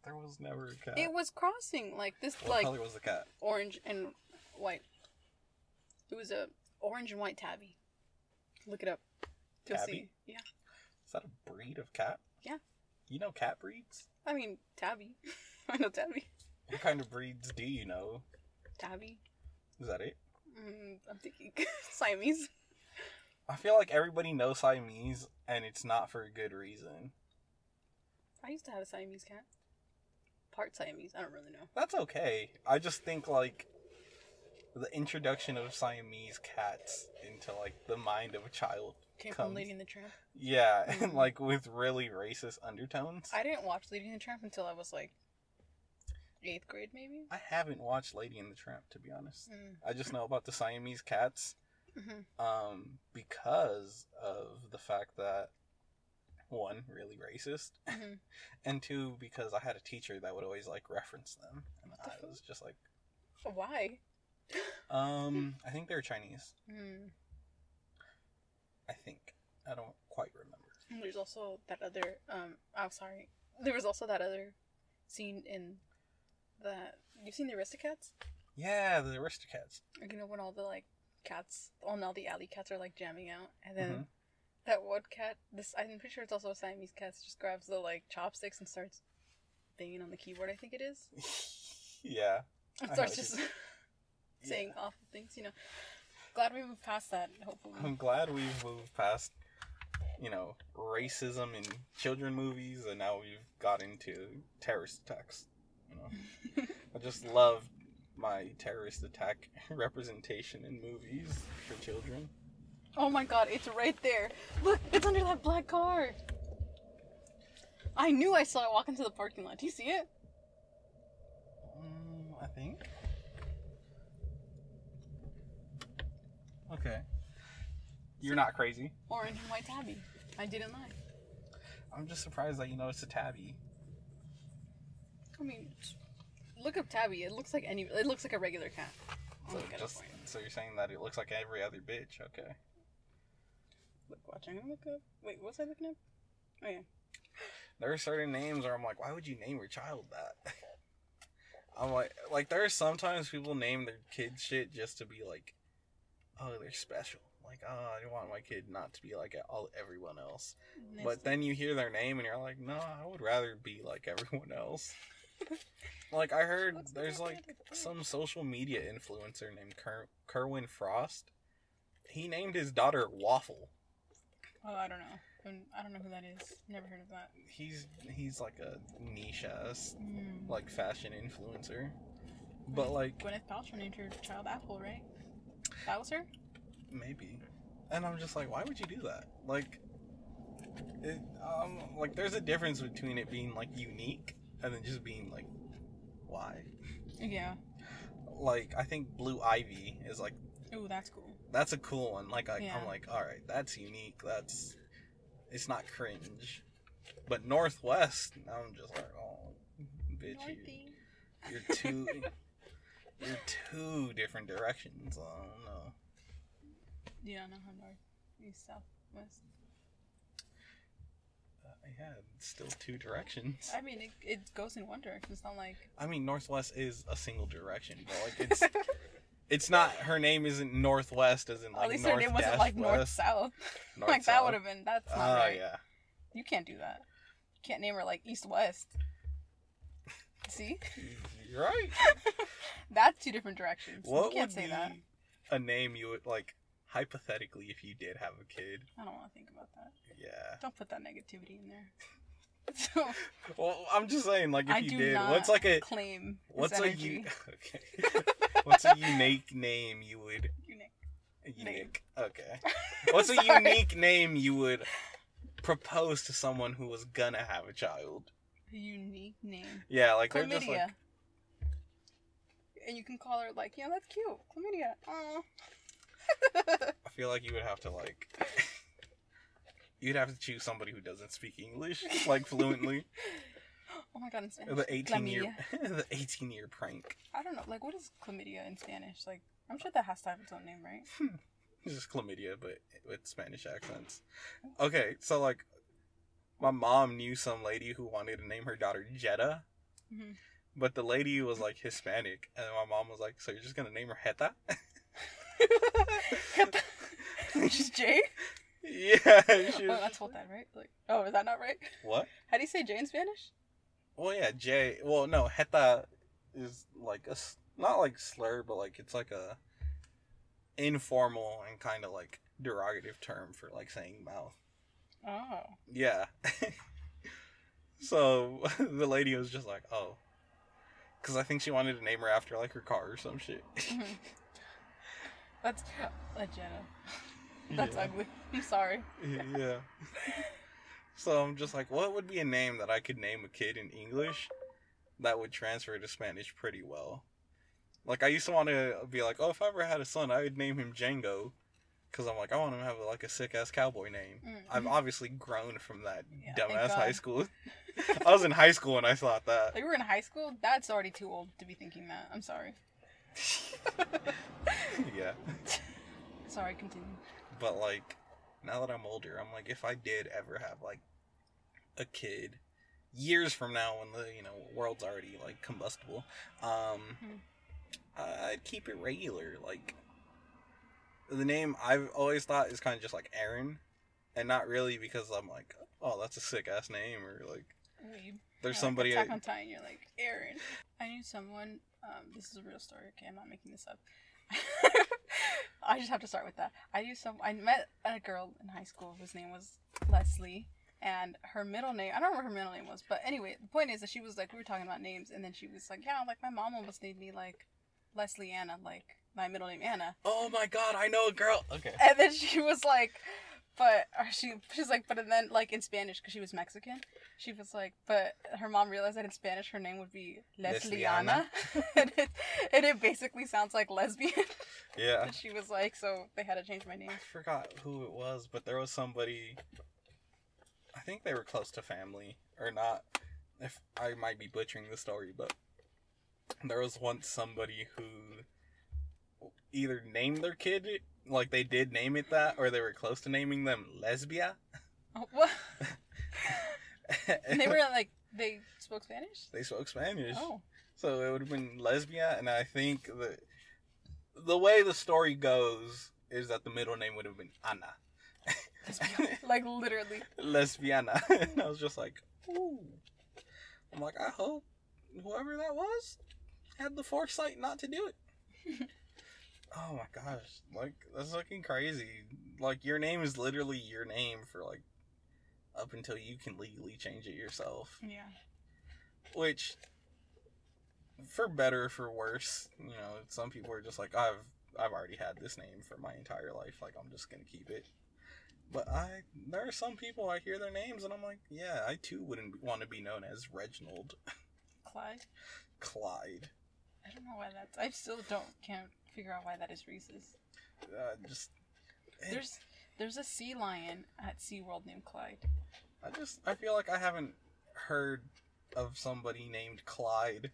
There was never a cat. It was crossing like this, what like color was the cat? orange and white. It was a orange and white tabby. Look it up. You'll Tabby? see. Yeah. Is that a breed of cat? Yeah. You know cat breeds? I mean tabby. *laughs* I know tabby. What kind of breeds do you know? Tabby. Is that it? Mm, I'm thinking *laughs* Siamese. I feel like everybody knows Siamese, and it's not for a good reason. I used to have a Siamese cat. Part Siamese. I don't really know. That's okay. I just think like the introduction of Siamese cats into like the mind of a child. Came Comes. from Lady and the Tramp. Yeah, *laughs* and Mhm. like with really racist undertones. I didn't watch Lady and the Tramp until I was like eighth grade, maybe. I haven't watched Lady and the Tramp to be honest. Mm. I just know about the Siamese cats hmm um because of the fact that one really racist hmm *laughs* and two because I had a teacher that would always like reference them and the I was just like Why? um *laughs* I think they're Chinese. Mm. I think. I don't quite remember. There's also that other. Um. Oh, sorry. There was also that other scene in that. You've seen the Aristocats? Yeah, the Aristocats. Like, you know when all the like cats, all now the alley cats are like jamming out, and then Mhm. that one cat. This I'm pretty sure it's also a Siamese cat. Just grabs the like chopsticks and starts banging on the keyboard. I think it is. *laughs* yeah. *laughs* And starts just *laughs* saying yeah. awful things. You know. Glad we moved past that. Hopefully. I'm glad we've moved past, you know, racism in children movies, and now we've got into terrorist attacks. Know, I just love my terrorist attack *laughs* representation in movies for children. Oh my god, it's right there. Look, it's under that black car. I knew I saw it walk into the parking lot. Do you see it? Mm, I think. Okay. You're not crazy. Orange and white tabby. I didn't lie. I'm just surprised that you know it's a tabby. I mean, look up tabby. It looks like any. It looks like a regular cat. So, look at it just, so you're saying that it looks like every other bitch? Okay. Look, watch. I'm gonna look up. Wait, what's I looking up? Oh yeah. *sighs* There are certain names where I'm like, why would you name your child that? *laughs* I'm like, like there are sometimes people name their kids shit just to be like, oh, they're special. Like, oh, I want my kid not to be like all everyone else. But then you hear their name and you're like, no, I would rather be like everyone else. Like I heard there's like some social media influencer named Ker- Kerwin Frost, he named his daughter Waffle. Oh, I don't know. I don't know who that is. Never heard of that. He's he's like a niche ass Mm. like fashion influencer. But like Gwyneth Paltrow named her child Apple, right? That was her. maybe. And I'm just like, why would you do that? Like it, um like there's a difference between it being like unique and then just being like why? Yeah. Like I think Blue Ivy is like Ooh, that's cool. that's a cool one. Like I, Yeah. I'm like, all right, that's unique. That's it's not cringe. But Northwest, I'm just like, oh, bitch, you, Northie. you're two, *laughs* you're two different directions. I don't know. You don't know how north, east, south, west. Uh, yeah, it's still two directions. I mean, it, it goes in one direction. It's not like. I mean, Northwest is a single direction, but like it's *laughs* it's not. Her name isn't Northwest, as in like At least north her name wasn't like north south. north, *laughs* like that south. would have been. That's Oh not right. yeah. You can't do that. You can't name her like east west. See, *laughs* You're right. that's two different directions. What you can't would say be that. a name you would like hypothetically if you did have a kid? I don't want to think about that. Yeah. Don't put that negativity in there. *laughs* *laughs* So, Well, I'm just saying, like, if I you did, what's like a claim what's a u- *laughs* okay, what's a unique name you would Unique. unique? Okay, what's a unique name you would propose to someone who was gonna have a child? A unique name. Yeah, like they're just like And you can call her like, yeah, that's cute. Chlamydia. Aw. I feel like you would have to like. *laughs* You'd have to choose somebody who doesn't speak English like fluently. *laughs* oh my god, in Spanish. The eighteen year, Chlamydia. *laughs* the eighteen year prank. I don't know. Like, what is chlamydia in Spanish? Like, I'm sure that has to have its own name, right? It's just chlamydia, but with Spanish accents. Okay, so like, my mom knew some lady who wanted to name her daughter Jetta, Mhm. but the lady was like Hispanic, and my mom was like, "So you're just gonna name her Heta?" *laughs* Just Jay? yeah. She Oh, that's what that, right? Like, oh, is that not right? what? How do you say Jay in Spanish? Well, yeah, J. Well, no, Heta is like a not like slur, but like it's like a informal and kind of like derogative term for like saying mouth. Oh. Yeah. *laughs* so *laughs* the lady was just like, oh. Because I think she wanted to name her after like her car or some shit. Mhm. That's a Jenna. That's yeah. ugly. I'm sorry. Yeah. So I'm just like, what would be a name that I could name a kid in English that would transfer to Spanish pretty well? Like I used to want to be like, oh, if I ever had a son, I would name him Django. Because I'm like, I want him to have like a sick ass cowboy name. Mm. I've obviously grown from that Yeah, dumbass high school. *laughs* I was in high school when I thought that. Like, we were in high school. That's already too old to be thinking that. I'm sorry. *laughs* yeah. Sorry, continue. But like, now that I'm older, I'm like, if I did ever have like a kid, years from now when the you know world's already like combustible, um, Hmm. I'd keep it regular. Like, the name I've always thought is kind of just like Aaron, and not really because I'm like, oh, that's a sick ass name, or like there's somebody. Like I, Attack on Titan, you're like, Aaron. I knew someone, um, this is a real story, okay? I'm not making this up. *laughs* I just have to start with that. I used some, I met a girl in high school whose name was Leslie, and her middle name, I don't remember what her middle name was, but anyway, the point is that she was like, we were talking about names, and then she was like, yeah, like my mom almost named me like Leslie Anna, like my middle name Anna. oh my god, I know a girl. Okay. And then she was like, but she she's like, but and then like in Spanish because she was Mexican, she was like, but her mom realized that in Spanish her name would be Lesliana, *laughs* and, it, and it basically sounds like lesbian. *laughs* Yeah. and she was like, so they had to change my name. I forgot who it was, but there was somebody. I think they were close to family, or not. If I might be butchering the story, but there was once somebody who either named their kid like they did name it that, or they were close to naming them Lesbia. Oh, what? and they were like they spoke Spanish. they spoke Spanish, Oh, so it would have been Lesbia, and I think the the way the story goes is that the middle name would have been Anna. like literally. lesbiana. *laughs* and I was just like, ooh. I'm like, I hope whoever that was had the foresight not to do it. *laughs* Oh my gosh, like that's fucking crazy. Like your name is literally your name for like up until you can legally change it yourself. Yeah. Which for better or for worse, you know, some people are just like I've I've already had this name for my entire life, like I'm just going to keep it. But I there are some people I hear their names and I'm like, yeah, I too wouldn't want to be known as Reginald *laughs* Clyde. Clyde. I don't know why that's. I still don't can't figure out why that is racist. Uh, just it- There's there's a sea lion at SeaWorld named Clyde. I just I feel like I haven't heard of somebody named Clyde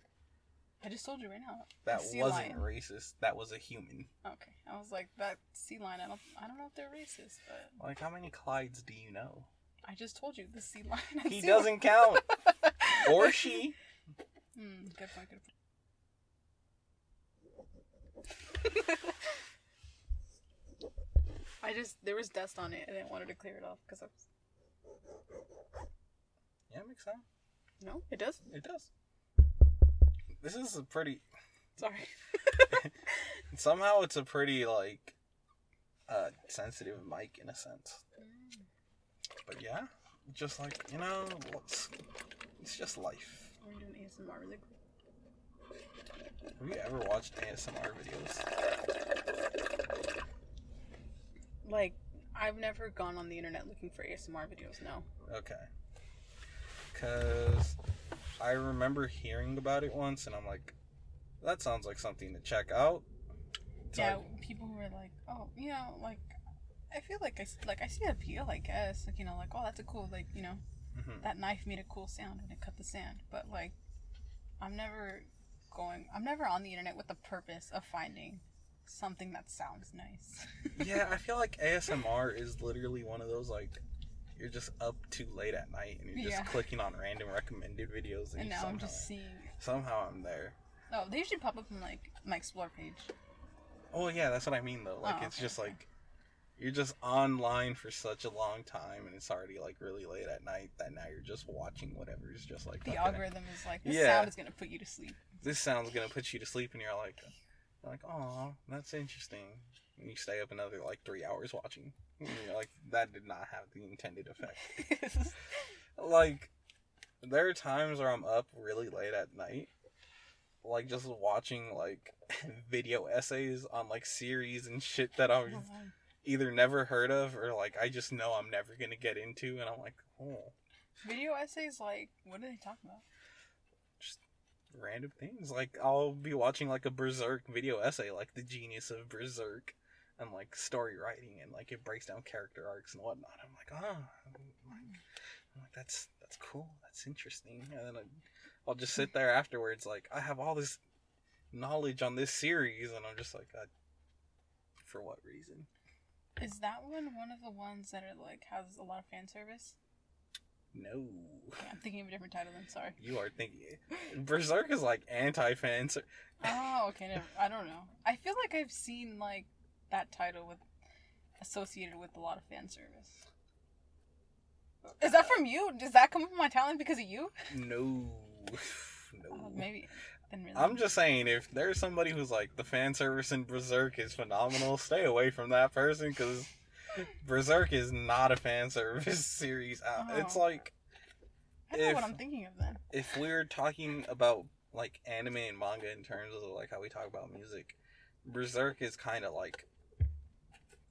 I just told you right now. that wasn't lion. racist. That was a human. Okay, I was like that sea lion. I don't I don't know if they're racist, but Like how many Clydes do you know? I just told you the sea lion. He doesn't count. *laughs* or she. Hmm, good point. Good point. I just there was dust on it and I wanted to clear it off because I was Yeah, makes sense. no, it does. It does. This is a pretty Sorry. *laughs* somehow it's a pretty like uh sensitive mic in a sense. But yeah, just like, you know, it's, it's just life. We're doing ASMR really quick. Have you ever watched ASMR videos? Like I've never gone on the internet looking for ASMR videos. No. Okay. Cause I remember hearing about it once and I'm like, that sounds like something to check out. It's yeah, like- people were like, oh, you know, like I feel like I like I see appeal. I guess like you know, like oh, that's a cool like you know Mhm. that knife made a cool sound when it cut the sand. But like, I'm never going. I'm never on the internet with the purpose of finding something that sounds nice. *laughs* yeah, I feel like ASMR is literally one of those like you're just up too late at night and you're just Yeah. clicking on random recommended videos and, and now I'm somehow, just seeing. somehow I'm there. Oh, they usually pop up in like my explore page. Oh yeah, that's what I mean though. Like Oh, it's okay, just okay. like you're just online for such a long time and it's already like really late at night that now you're just watching whatever is just like The algorithm is like this Yeah. sound is gonna put you to sleep. this sound's gonna put you to sleep and you're like you're like oh that's interesting and you stay up another like three hours watching and you're like that did not have the intended effect *laughs* like there are times where i'm up really late at night like just watching like *laughs* video essays on like series and shit that i've either never heard of or like i just know i'm never gonna get into and i'm like oh Video essays, like, what are they talking about? Just random things. Like I'll be watching like a Berserk video essay, like the genius of Berserk, and like story writing, and like it breaks down character arcs and whatnot. I'm like, oh, I'm like, that's that's cool, that's interesting. And then I, I'll just sit there afterwards, like I have all this knowledge on this series, and I'm just like, uh, for what reason? Is that one one of the ones that are like has a lot of fan service? No, Okay, I'm thinking of a different title. Then sorry. you are thinking Berserk is like anti-fan. ser- Oh, okay. Never, I don't know. I feel like I've seen like that title with associated with a lot of fan service. Is that from you? Does that come from my talent because of you? No, *laughs* Oh, no. maybe. Really. I'm just saying, if there's somebody who's like the fan service in Berserk is phenomenal, stay away from that person because Berserk is not a fan service *laughs* series. Uh, It's Oh. like I know what if- I'm thinking of then. if we're talking about like anime and manga in terms of like how we talk about music, Berserk is kind of like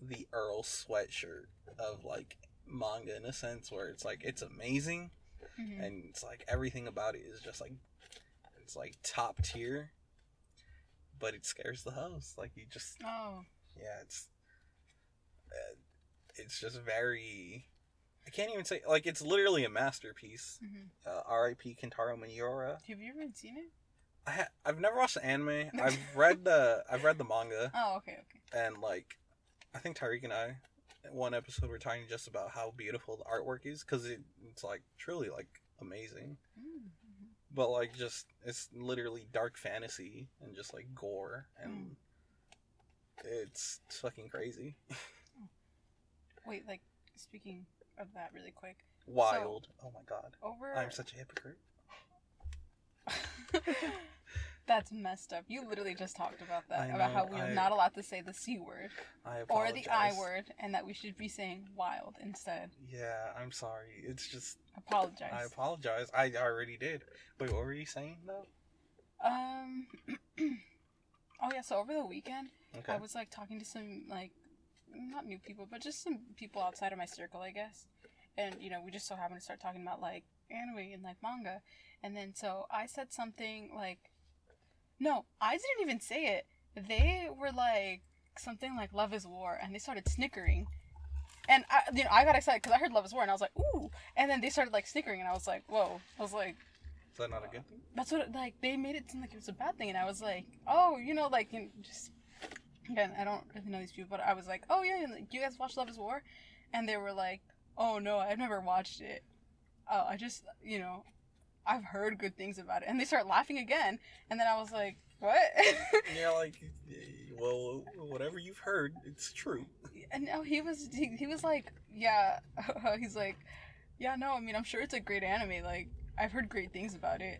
the Earl sweatshirt of like manga in a sense, where it's like it's amazing Mhm. and it's like everything about it is just like it's like top tier but it scares the house. like you just Oh, yeah it's uh, it's just very i can't even say like it's literally a masterpiece mhm. uh, rip kentaro miura have you ever seen it? I ha- i've never watched the anime *laughs* i've read the i've read the manga Oh, okay, okay. and like i think tyreek and i one episode we're talking just about how beautiful the artwork is because it, it's like truly like amazing Mm-hmm. But like just it's literally dark fantasy and just like gore and hmm. it's fucking crazy. *laughs* Wait, like speaking of that, really quick. wild. Oh my god. Over i'm such a hypocrite *laughs* That's messed up. You literally just talked about that. About how we're I- not allowed to say the C word I or the I word and that we should be saying wild instead. Yeah, I'm sorry. It's just Apologize. I apologize. I already did. Wait, what were you saying though? um *clears throat* Oh yeah, so over the weekend Okay. I was like talking to some like not new people, but just some people outside of my circle, I guess. And you know, we just so happened to start talking about like anime and like manga. And then so I said something like No, I didn't even say it. They were like something like love is war and they started snickering. And I you know, I got excited cuz I heard love is war and I was like, "Ooh." And then they started like snickering and I was like, "Whoa." I was like, Is that not a good thing? that's what like they made it seem like it was a bad thing and i was like oh you know like you know, just again i don't really know these people but i was like oh yeah you guys watch love is war and they were like oh no i've never watched it oh i just you know i've heard good things about it. And they start laughing again. And then i was like what? *laughs* Yeah, like, well, whatever you've heard, it's true. and no he was he, he was like yeah. *laughs* He's like yeah no i mean i'm sure it's a great anime. Like i've heard great things about it.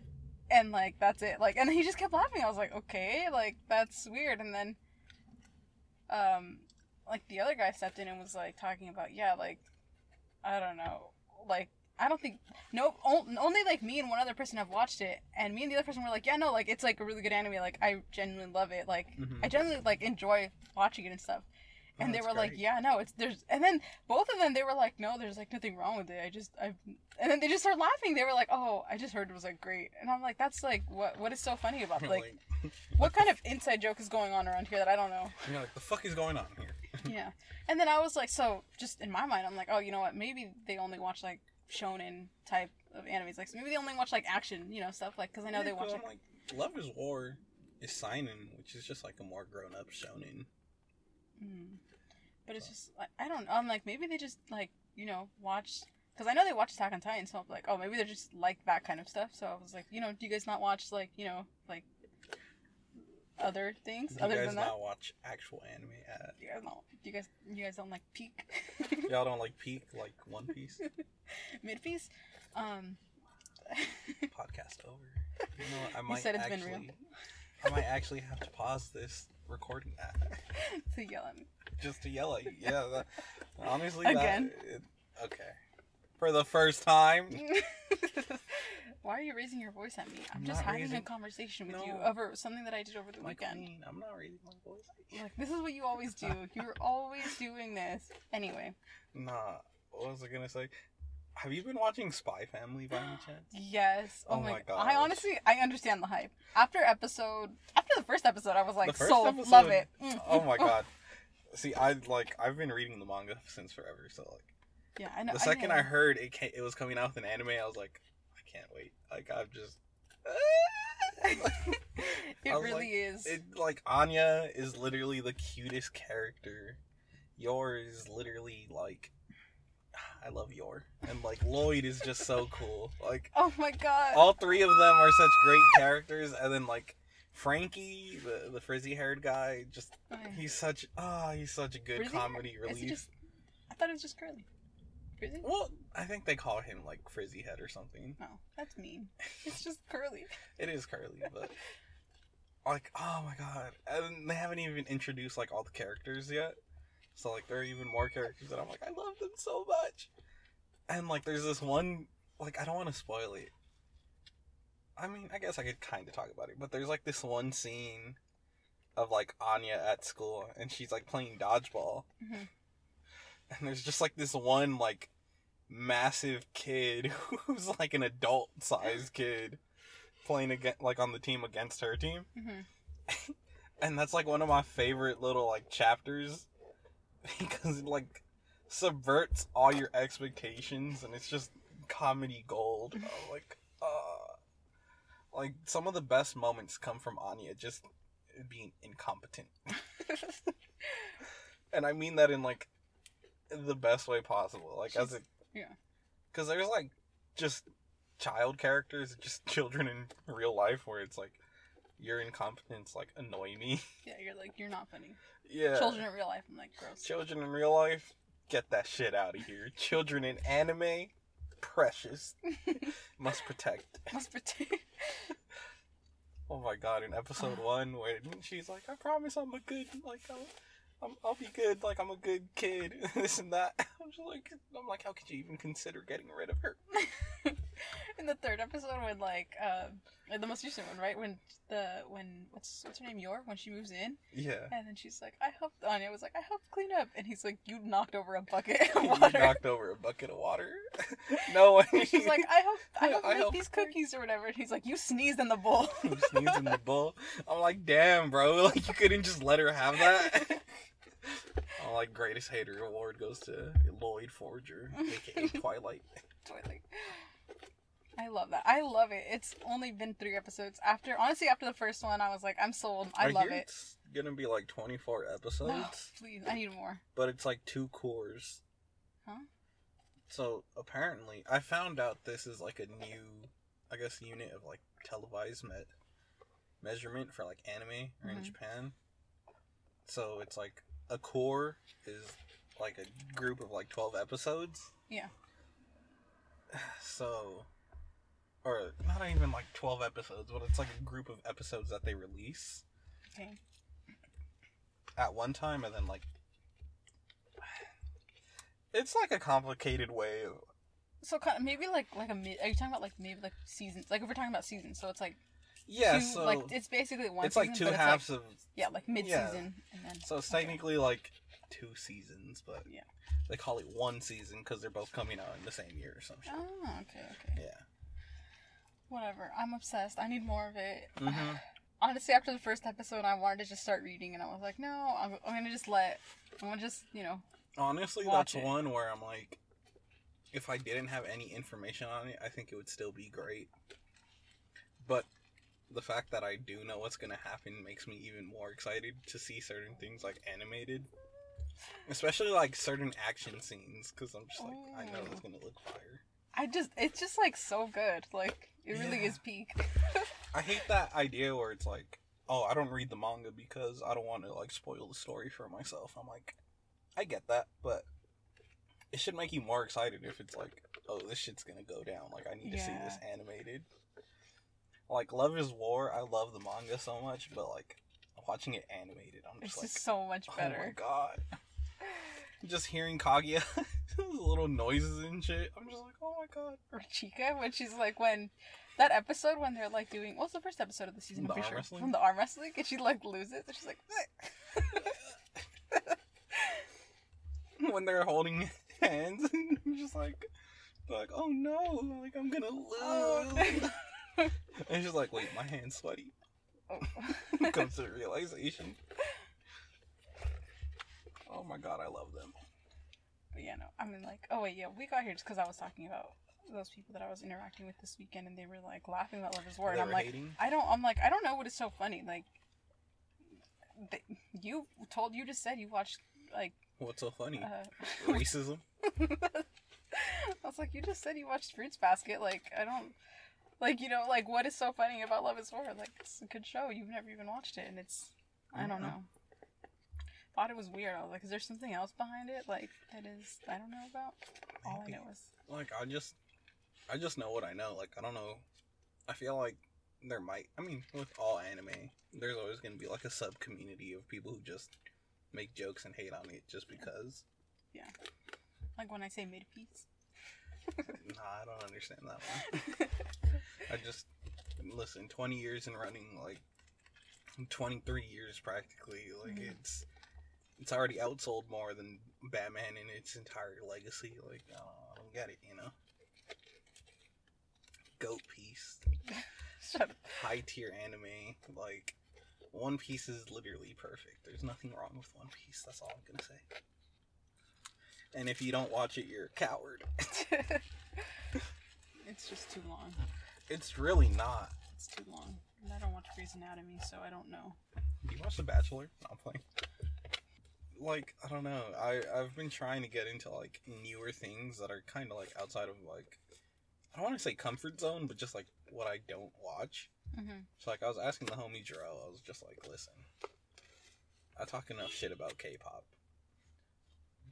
And like that's it. Like and he just kept laughing. I was like okay like that's weird. And then um like the other guy stepped in and was like talking about yeah like i don't know like i don't think no only like me and one other person have watched it and me and the other person were like yeah no like it's like a really good anime like i genuinely love it like Mhm. i genuinely like enjoy watching it and stuff and Oh, they that's were like yeah no it's there's and then both of them they were like no there's like nothing wrong with it i just i and then they just started laughing they were like oh i just heard it was like great and i'm like that's like what what is so funny about *laughs* like *laughs* what kind of inside joke is going on around here that i don't know you're like, the fuck is going on here? *laughs* yeah and then i was like so just in my mind i'm like oh you know what maybe they only watch like shonen type of animes like so maybe they only watch like action you know stuff like because i know Yeah, they watch. like like, Love is War is Seinen, which is just like a more grown up shonen. Mm. But it's just like I don't. I'm like maybe they just like you know watch because I know they watch Attack on Titan, so I'm like oh maybe they're just like that kind of stuff. So I was like you know do you guys not watch like you know like other things Do you other guys than that? not watch actual anime? Do you guys not? Do you guys you guys don't like peak *laughs* y'all don't like peak like One Piece? *laughs* mid piece? Um. *laughs* Podcast over. You know, what, I might said it's actually, been real. I might actually have to pause this recording that to yell at me. just to yell at you. Yeah, that, honestly, Again? That, it, okay, for the first time. Why are you raising your voice at me? I'm I'm just having a conversation with No. you over something that I did over the weekend. queen, I'm not raising my voice. *laughs* Like this is what you always do. *laughs* You're always doing this. Anyway, Nah, what was I gonna say? Have you been watching Spy Family by any chance? *gasps* yes. Oh, Oh my, my god. I honestly I understand the hype. After episode after the first episode I was like The first sold, episode- love it. Mm. Oh my *laughs* god. See, I like I've been reading the manga since forever, so like Yeah, I know. the second I, know. heard it ca it was coming out with an anime, I was like, I can't wait. Like *laughs* *laughs* I'm just it really like, is. it like Anya is literally the cutest character. Yor is literally like *sighs* I love Yor. And like Lloyd is just so cool. Like *laughs* oh my god. all three of them are such great characters and then like Franky, the the frizzy haired guy, just Oh, he's such ah, he's such a good Frizzy comedy Is relief. just I thought it was just curly. Frizzy? Well, I think they call him like frizzy head or something. No, that's mean. It's just curly. *laughs* It is curly, but like oh my god. And they haven't even introduced like all the characters yet. So like there are even more characters that I'm like, I love them so much. And like there's this one like I don't want to spoil it. I mean, I guess I could kind of talk about it, but there's like this one scene of like Anya at school and she's like playing dodgeball. Mhm. *laughs* And there's just like this one like massive kid *laughs* who's like an adult sized *gasps* kid playing again like on the team against her team. Hmm *laughs* and that's like one of my favorite little like chapters because it like subverts all your expectations and it's just comedy gold. Uh, like uh like some of the best moments come from anya just being incompetent. And i mean that in like the best way possible like as a yeah. because there's like just child characters just *laughs* children in real life where it's like your incompetence like annoy me *laughs* yeah, you're like you're not funny. yeah Children in real life, I'm like gross. children in real life get that shit out of here children in anime precious *laughs* must protect Must pretend. Oh my god! In episode ah. one, when she's like, "I promise I'm a good, like, I'll, I'm, I'll be good, like I'm a good kid, *laughs* this and that." *laughs* I'm just like, I'm like, how could you even consider getting rid of her? *laughs* in the third episode when like uh the most recent one right when the when what's what's her name Yor when she moves in Yeah. and then she's like I helped Anya was like I helped clean up and he's like you knocked over a bucket of You water knocked over a bucket of water. no one. and she's like I helped I helped make these cook." cookies or whatever and he's like you sneezed in the bowl sneeze in the bowl. I'm like, damn, bro. Like you couldn't just let her have that. *laughs* I'm like, greatest hater award goes to Lloyd Forger, aka *laughs* Twilight. Totally. I love that. I love it. It's only been three episodes. After honestly, after the first one, I was like, I'm sold. I, love hear it. It's gonna be like 24 episodes, No, please, I need more. but it's like two cours. Huh? So apparently, I found out this is like a new, I guess, unit of like televised me- measurement for like anime or in Mhm. Japan. So it's like a cour is like a group of like 12 episodes. Yeah. *sighs* So, or not even like 12 episodes, but it's like a group of episodes that they release Okay. at one time and then like. *sighs* It's like a complicated way of So kind of maybe like like a mid. Are you talking about like maybe like seasons? Like if we're talking about seasons, so it's like yeah, two, so like it's basically one. it's like season, two but halves It's of like, yeah, like mid season and then. So it's okay. technically like two seasons, but Yeah. they call it one season because they're both coming out in the same year or some shit. Oh, okay, okay. Yeah. Whatever. I'm obsessed. I need more of it. Mhm. *sighs* Honestly, after the first episode, I wanted to just start reading, and I was like, no, I'm, I'm gonna just let. I'm gonna just, you know. Honestly, that's it. one where I'm like, if I didn't have any information on it, I think it would still be great. But the fact that I do know what's gonna happen makes me even more excited to see certain things like animated. Especially like certain action scenes, because I'm just like, I know it's Oh. gonna look fire. I just, it's just like so good. Like it really Yeah. is peak. I hate that idea where it's like, oh, I don't read the manga because I don't want to like spoil the story for myself. I'm like, I get that, but it should make you more excited if it's like, oh, this shit's gonna go down. Like, I need to see this animated. Like, Love is War, I love the manga so much, but like, watching it animated, I'm It's just like, just so much oh better. oh my god. *laughs* Just hearing Kaguya, *laughs* little noises and shit, I'm just like, oh my god. or Chika when she's like when that episode when they're like doing what's the first episode of the season? The arm sure. wrestling? From the arm wrestling, and she like loses, and she's like, *laughs* when they're holding hands, I'm just like, like, oh no, like I'm gonna Oh. lose. And she's like, wait, my hand's sweaty. *laughs* Comes to the realization. Oh my god, I love them. but yeah, no, I mean like, oh wait, yeah, we got here just because I was talking about those people that I was interacting with this weekend, and they were like laughing about Love Is War, and I'm like, hating. I don't, I'm like, I don't know what is so funny, like. th- You told you just said you watched like What's so funny? uh, *laughs* Racism. I was like, you just said you watched Fruits Basket. Like, I don't, like, you know, like, what is so funny about Love Is War? Like, it's a good show. You've never even watched it, and it's, I don't know. Thought it was weird. I was like, is there something else behind it? Like, that is, I don't know about. All I know is, Like I just, I just know what I know. Like I don't know. I feel like there might. I mean, with all anime, there's always gonna be like a sub community of people who just make jokes and hate on it just because. Yeah. Like, when I say mid piece. Nah, I don't understand that one. *laughs* I just listen. Twenty years in running, like twenty three years practically. Like Mhm. it's it's already outsold more than Batman in its entire legacy. Like I don't, I don't get it, you know. Goat piece, high tier anime. Like One Piece is literally perfect. There's nothing wrong with One Piece. That's all I'm gonna say. And if you don't watch it, you're a coward. *laughs* it's just too long. It's really not. It's too long. And I don't watch Grey's Anatomy, so I don't know. You watch The Bachelor? No, I'm playing. Like, I don't know. I, I've been trying to get into, like, newer things that are kind of, like, outside of, like, I don't want to say comfort zone, but just, like, what I don't watch. Mm-hmm. So, like, I was asking the homie Jarrell, I was just like, listen, I talk enough shit about K pop.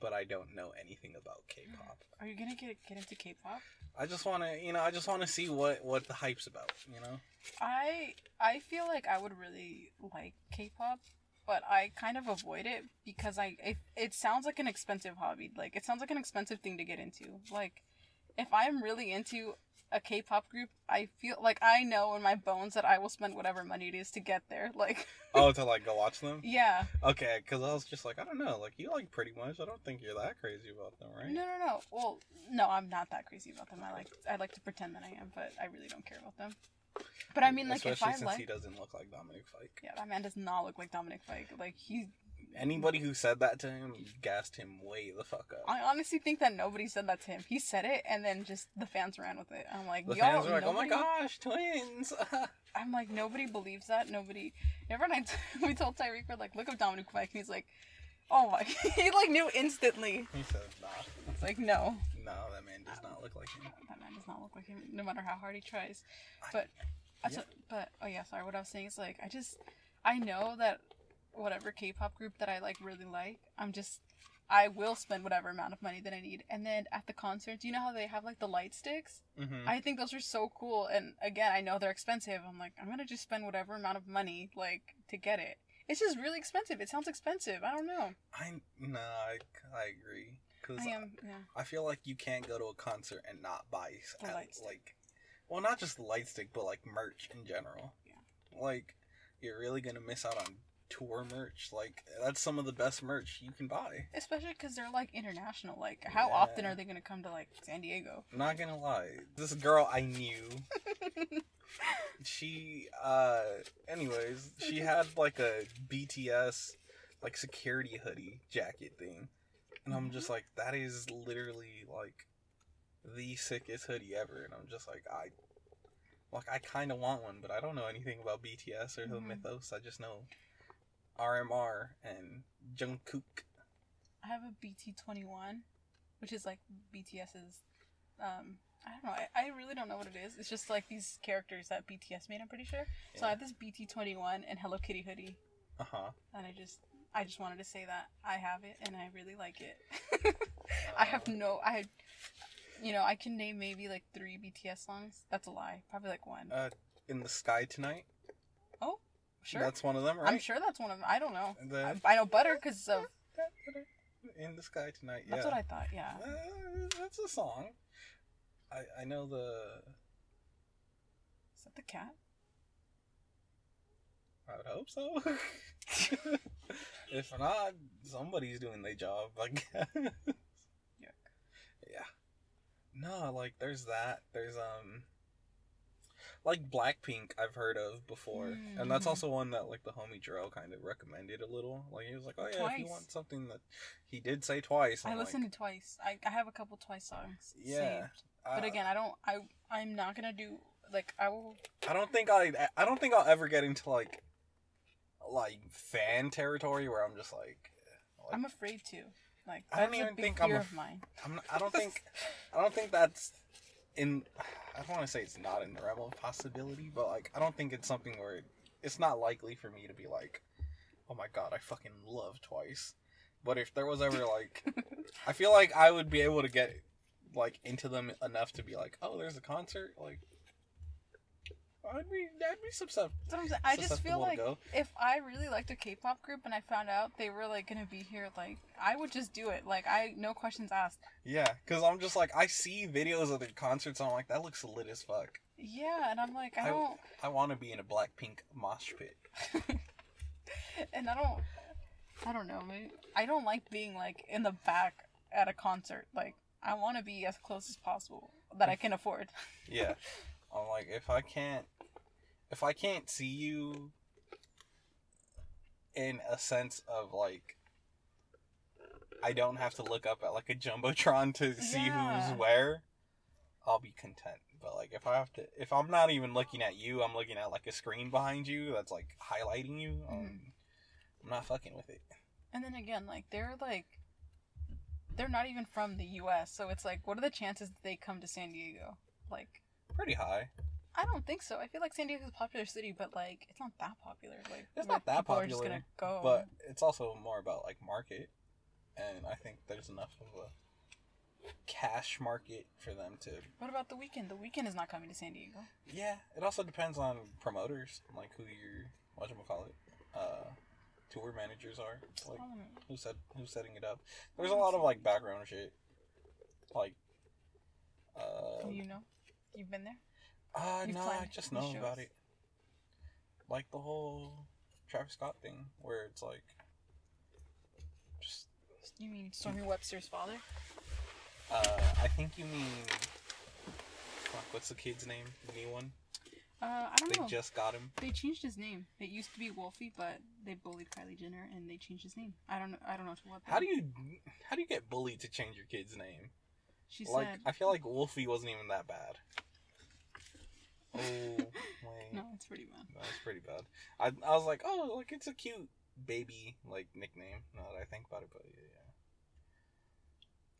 But I don't know anything about K-pop. Are you gonna get get into K-pop? I just want to, you know, I just want to see what what the hype's about, you know. I I feel like I would really like K-pop, but I kind of avoid it because I it, it sounds like an expensive hobby. Like it sounds like an expensive thing to get into. Like if I'm really into a K-pop group, I feel like I know in my bones that I will spend whatever money it is to get there. *laughs* Like Oh, to like go watch them. yeah. Okay, because I was just like, I don't know, like you like pretty much. I don't think you're that crazy about them, right? No, no, no. Well, no, I'm not that crazy about them. I like I like to pretend that I am, but I really don't care about them. But I mean, like especially if I since like, he doesn't look like Dominic Fike. yeah, that man does not look like Dominic Fike. Like he Anybody who said that to him gassed him way the fuck up. I honestly think that nobody said that to him. He said it, and then just the fans ran with it. I'm like, the y'all, fans were like, "Oh my gosh, twins!" *laughs* I'm like, nobody believes that. Nobody. Never mind. *laughs* we told Tyreek, we're like, look up Dominic and he's like, oh my. *laughs* he like knew instantly. he said, "Nah, It's like, no, no, that man does not look like him." that man does not look like him, no matter how hard he tries. But, I yeah. t- but oh yeah, sorry. What I was saying is like, I just, I know that whatever K-pop group that I like really like, I'm just. I will spend whatever amount of money that I need. And then at the concerts, you know how they have like the light sticks? Mm-hmm. I think those are so cool. And again, I know they're expensive. I'm like, I'm gonna just spend whatever amount of money like to get it. It's just really expensive. It sounds expensive. I don't know. I no, I, I agree because I am. Yeah. I feel like you can't go to a concert and not buy at- like, well, not just the light stick, but like merch in general. Yeah. Like, you're really gonna miss out on tour merch. Like, that's some of the best merch you can buy. Especially because they're like international. Like, how Yeah. often are they gonna come to like San Diego? Not gonna lie, this girl I knew, *laughs* she, uh, anyways, she had like a BTS like security hoodie jacket thing, and I'm just like, that is literally like the sickest hoodie ever, and I'm just like, I. Like I kind of want one, but I don't know anything about BTS or the Mhm. mythos. I just know RMR and Jungkook. I have a BT21, which is like BTS's. Um, I don't know. I, I really don't know what it is. It's just like these characters that BTS made. I'm pretty sure. So I have this BT21 and Hello Kitty hoodie, Uh huh. and I just I just wanted to say that I have it and I really like it. *laughs* I have no I you know, I can name maybe like three BTS songs. That's a lie. Probably like one. Uh, in the sky tonight. Sure. That's one of them, right? I'm sure that's one of them. I don't know. Then- I, I know Butter because of *laughs* in the sky tonight. Yeah. that's what I thought. Yeah. Uh, that's a song. I I know the. Is that the cat? I would hope so. *laughs* if not, somebody's doing their job. Like. Yuck. Yeah. No, like there's that. There's um. Like Blackpink, I've heard of before, and that's Mm. also one that like the homie Jarrell kind of recommended a little. Like he was like, "Oh yeah, if you want something that he did say twice." I listened like, to twice. I, I have a couple twice songs. Yeah. Saved. But uh, again, I don't. I I'm not gonna do like I will. I don't think I I don't think I'll ever get into like like fan territory where I'm just like, like I'm afraid to. Like I don't even think I'm a- of mine. I'm not, I don't *laughs* think I don't think that's in I don't want to say it's not in the realm of possibility, but like I don't think it's something where it, it's not likely for me to be like, oh my god, I fucking love Twice. But if there was ever like, *laughs* I feel like I would be able to get like into them enough to be like, oh, there's a concert, like. I'd be, I'd be susceptible. That's what I'm saying. I just feel like go. if I really liked a K-pop group and I found out they were like gonna be here, like I would just do it. Like I no questions asked. Yeah, because I'm just like I see videos of their concerts. And I'm like, that looks lit as fuck. Yeah, and I'm like I I- don't, I want to be in a Blackpink mosh pit. *laughs* and I don't, I don't know. Maybe, I don't like being like in the back at a concert. Like I want to be as close as possible that I can afford. Yeah, *laughs* I'm like, if I can't, if I can't see you in a sense of like, I don't have to look up at like a jumbotron to see Yeah. who's where. I'll be content. But like, if I have to, if I'm not even looking at you, I'm looking at like a screen behind you that's like highlighting you. Um, Mhm. I'm not fucking with it. And then again, like they're like they're not even from the US, so it's like what are the chances that they come to San Diego? Like Pretty high. I don't think so. I feel like San Diego's a popular city, but like it's not that popular. Like It's not that people are just popular, gonna go. But it's also more about like market and I think there's enough of a cash market for them to. What about the Weeknd? The Weeknd is not coming to San Diego. Yeah, it also depends on promoters, like who your what call it, uh, tour managers are, like who said who's setting it up. There's a lot of like background shit, like. Uh, you know, you've been there. uh you've no, I just know about it. Like the whole Travis Scott thing, where it's like, just You mean Stormi Webster's father? Uh, I think you mean. Fuck, what's the kid's name? The new one? Uh, I don't They know. They just got him. They changed his name. It used to be Wolfie, but they bullied Kylie Jenner and they changed his name. I don't know. I don't know to what. How do you how do you get bullied to change your kid's name? She like said. I feel like Wolfie wasn't even that bad. Oh *laughs* No, it's pretty bad. that was pretty bad. I I was like, oh, like it's a cute baby like nickname. Now that I think about it, but yeah, yeah.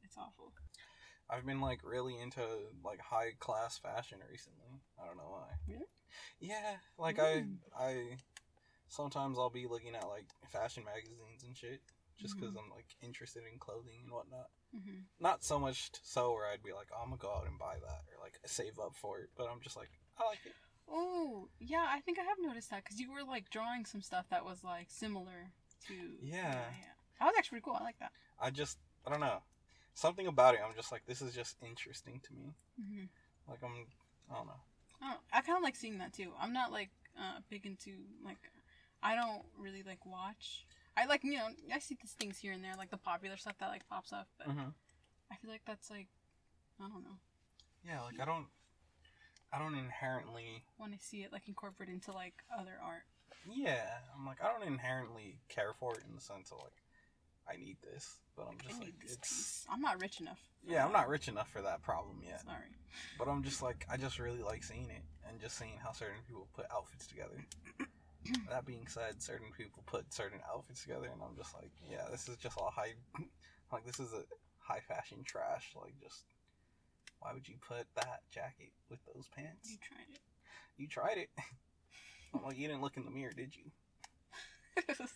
It's awful. I've been like really into like high class fashion recently. I don't know why. Really? Yeah, like Mm. I I sometimes I'll be looking at like fashion magazines and shit just because Mhm. I'm like interested in clothing and whatnot. hmm Not so much so where I'd be like, oh, I'm gonna go out and buy that or like save up for it, but I'm just like, I like it. Oh, yeah. I think I have noticed that because you were like drawing some stuff that was like similar to. Yeah. yeah. That was actually pretty cool. I like that. I just I don't know something about it. I'm just like, this is just interesting to me. hmm Like I'm I don't know. I, I kind of like seeing that too. I'm not like uh, big into like. I don't really like watch. I like you know I see these things here and there like the popular stuff that like pops up, but Mm-hmm. I feel like that's like I don't know. Yeah, like I don't I don't inherently Want to see it like incorporated into like other art. Yeah, I'm like I don't inherently care for it in the sense of like I need this, but I'm I just need like this it's piece. I'm not rich enough. yeah, I'm not rich enough for that problem yet. Sorry. But I'm just like I just really like seeing it and just seeing how certain people put outfits together. *coughs* that being said, certain people put certain outfits together, and I'm just like, yeah, this is just all high, *laughs* like this is a high fashion trash. Like just why would you put that jacket with those pants? You tried it. You tried it. *laughs* I'm you didn't look in the mirror, did you? *laughs*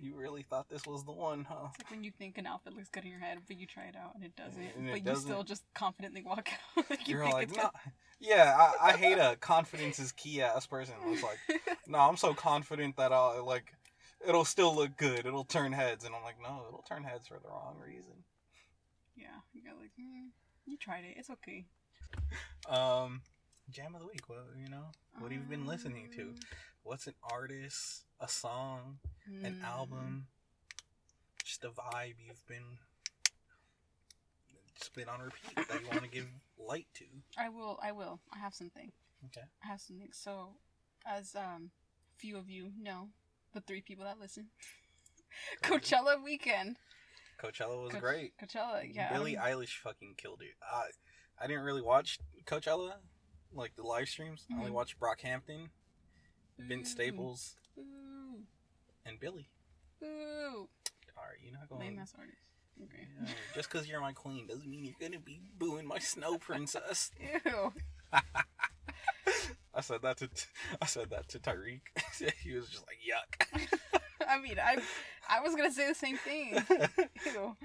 You really thought this was the one, huh? like when you think an outfit looks good in your head, but you try it out and it doesn't. And it but you doesn't. still just confidently walk out. *laughs* like you You're think like, it's no. Yeah, I, I hate a confidence is key ass person. It's like, no, I'm so confident that I'll like, it'll still look good. It'll turn heads, and I'm like, no, it'll turn heads for the wrong reason. yeah. You got like, mm, you tried it. It's okay. Um, jam of the week. What you know? What have you been listening to? Um, What's an artist, a song, an mm, album, just a vibe you've been, just been on repeat that you want to give light to? I will. I will. I have something. Okay. I have something. So, as um, few of you know, the three people that listen, *laughs* Coachella weekend. Coachella was great. Coachella, yeah. I mean, Eilish fucking killed it. I I didn't really watch Coachella, like the live streams. I only Mhm. watched Brockhampton, Vince Ooh. Staples, Ooh, and Billie. ooh. All right, you're not Lame going. ass artist. Okay. Yeah, just because you're my queen doesn't mean you're gonna be booing my snow princess. *laughs* Ew. *laughs* I said that to I said that to Tyreek. *laughs* he was just like yuck. *laughs* I mean, I I was gonna say the same thing. *laughs* Ew.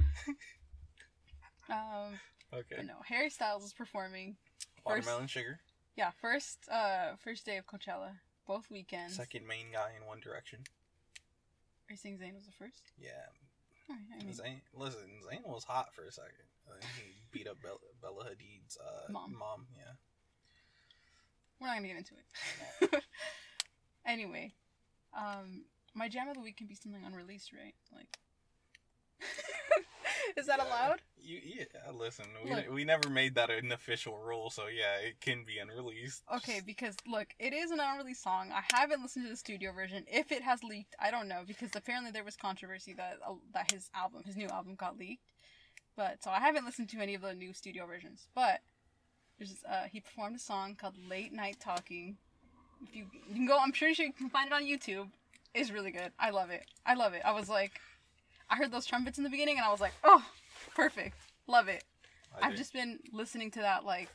Um, okay. no, Harry Styles is performing. Watermelon sugar. Yeah, first uh first day of Coachella, both weekends. Second main guy in One Direction. Are you saying Zayn was the first? Yeah. Alright, I mean, Zayn, listen, Zayn was hot for a second. Uh, he beat up Bella, Bella Hadid's uh, Mom. Mom, yeah. we're not gonna get into it. *laughs* anyway, um, my jam of the week can be something unreleased, right? Like, *laughs* is that allowed? You yeah, listen, we, Look. we never made that an official rule, so yeah, it can be unreleased. Okay, because look, it is an unreleased song. I haven't listened to the studio version. If it has leaked, I don't know because apparently there was controversy that uh, that his album, his new album, got leaked. But so I haven't listened to any of the new studio versions. But there's uh, he performed a song called "Late Night Talking." If you, you can go, I'm pretty sure you can find it on YouTube. It's really good. I love it. I love it. I was like, I heard those trumpets in the beginning, and I was like, oh, perfect. Love it. I I've do. just been listening to that like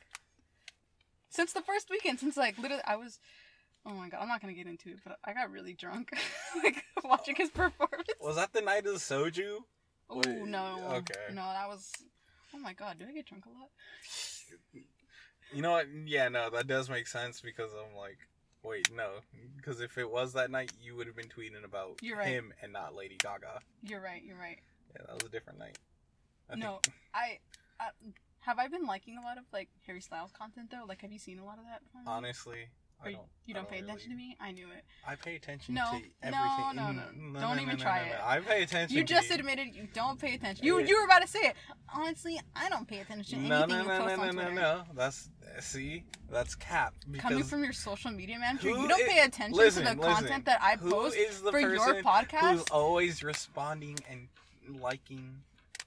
since the first weekend. Since like literally, I was. Oh my god, I'm not gonna get into it, but I got really drunk, *laughs* like watching his performance. Was that the night of the soju? Oh no. okay. No, that was. Oh my god, do I get drunk a lot? You know what? Yeah, no, that does make sense because I'm like, wait, no, because if it was that night, you would have been tweeting about You're right. him and not Lady Gaga. You're right. You're right. Yeah, that was a different night. I no, think, *laughs* I, I. Have I been liking a lot of like Harry Styles content though? Like, have you seen a lot of that? honestly, I you- don't. you I don't pay attention to me? I knew it. I pay attention No, to everything. no, no, no. no. Don't even no, try no, it. no. I pay attention. You to just you. admitted you don't pay attention. You you were about to say it. Honestly, I don't pay attention to anything no, you no, post no, on no, no, Twitter. no. That's see, that's cap. Coming from your social media manager, you don't pay attention listen, to the listen. content that I Who post is the for your person Who's podcast. always responding and liking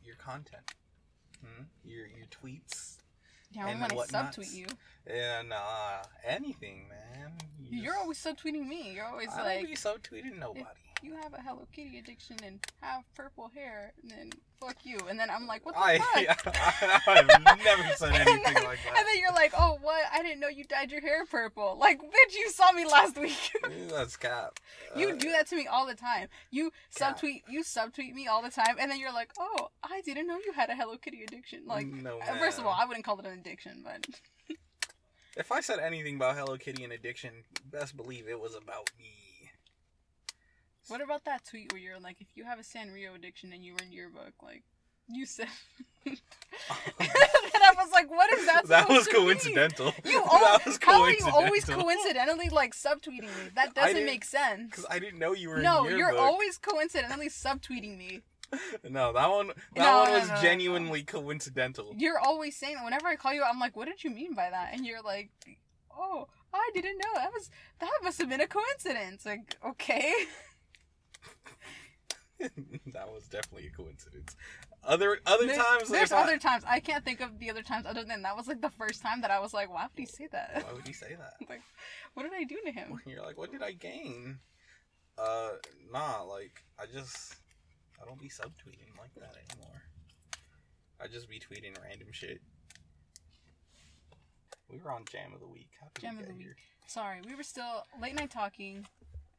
your content? Hmm? Your your tweets Yeah, when and I whatnots. subtweet you, and uh, anything, man. You you're just- always subtweeting me. You're always I like, don't be so tweeting nobody. You have a Hello Kitty addiction and have purple hair, and then fuck you. And then I'm like, what the I, *laughs* fuck? I've never said *laughs* anything then- like that. And then you're like, oh, what? I didn't know you dyed your hair purple. Like, bitch, you saw me last *laughs* week. That's cap. you Uh, do that to me all the time. You Cap. subtweet, you subtweet me all the time, and then you're like, oh, I didn't know you had a Hello Kitty addiction. Like, no, uh, first of all. I wouldn't call it an addiction, but if I said anything about Hello Kitty and addiction, best believe it was about me. What about that tweet where you're like, if you have a Sanrio addiction and you were in your book, like, you said. *laughs* and I was like, what is that? that was to mean? coincidental. You *laughs* that always, was how are you coincidental. always coincidentally like subtweeting me? That doesn't make sense. Because I didn't know you were No, in your you're always coincidentally subtweeting me. *laughs* No, that one. That No, one no, was no. genuinely coincidental. You're always saying that. Whenever I call you, I'm like, what did you mean by that? And you're like, oh, I didn't know. That was that must have been a coincidence. Like, okay. *laughs* that was definitely a coincidence. Other other There- times, there's if I- other times. I can't think of the other times other than that was like the first time that I was like, why would he say that? Why would he say *laughs* that? like, what did I do to him? *laughs* You're like, what did I gain? Uh, nah, like I just I don't be subtweeting like that anymore. I just be tweeting random shit. We were on Jam of the Week. Jam we of the here? Sorry, we were still late night talking.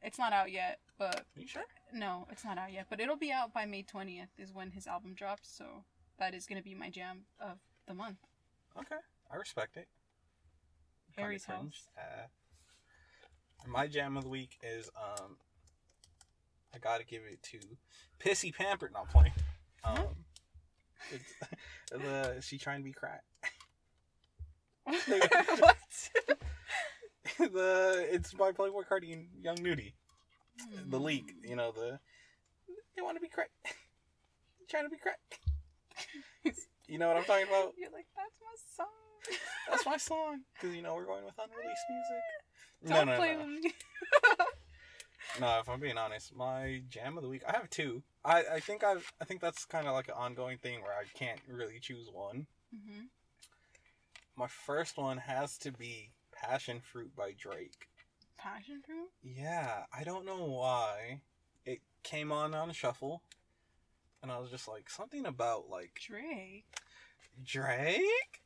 It's not out yet, but Are you sure? no, it's not out yet. But it'll be out by May 20th is when his album drops. So that is gonna be my jam of the month. Okay, I respect it. Harry's house. Uh, my jam of the week is um, I gotta give it to Pissy Pamper. Not playing. Um, it's *laughs* the she trying to be crack. *laughs* *laughs* what? *laughs* the it's by Playboi Carti and Young Nudy. Hmm. The leak, you know the they want to be crack. *laughs* trying to be crack. You know what I'm talking about? You're like, that's my song. That's my song because you know we're going with unreleased music. *laughs* Don't no, no, play no. with me. No, if I'm being honest, my jam of the week, I have two. I, I think I've I think that's kind of like an ongoing thing where I can't really choose one. hmm My first one has to be Passion Fruit by Drake. Passion fruit. Yeah, I don't know why it came on on shuffle, and I was just like something about like Drake. Drake.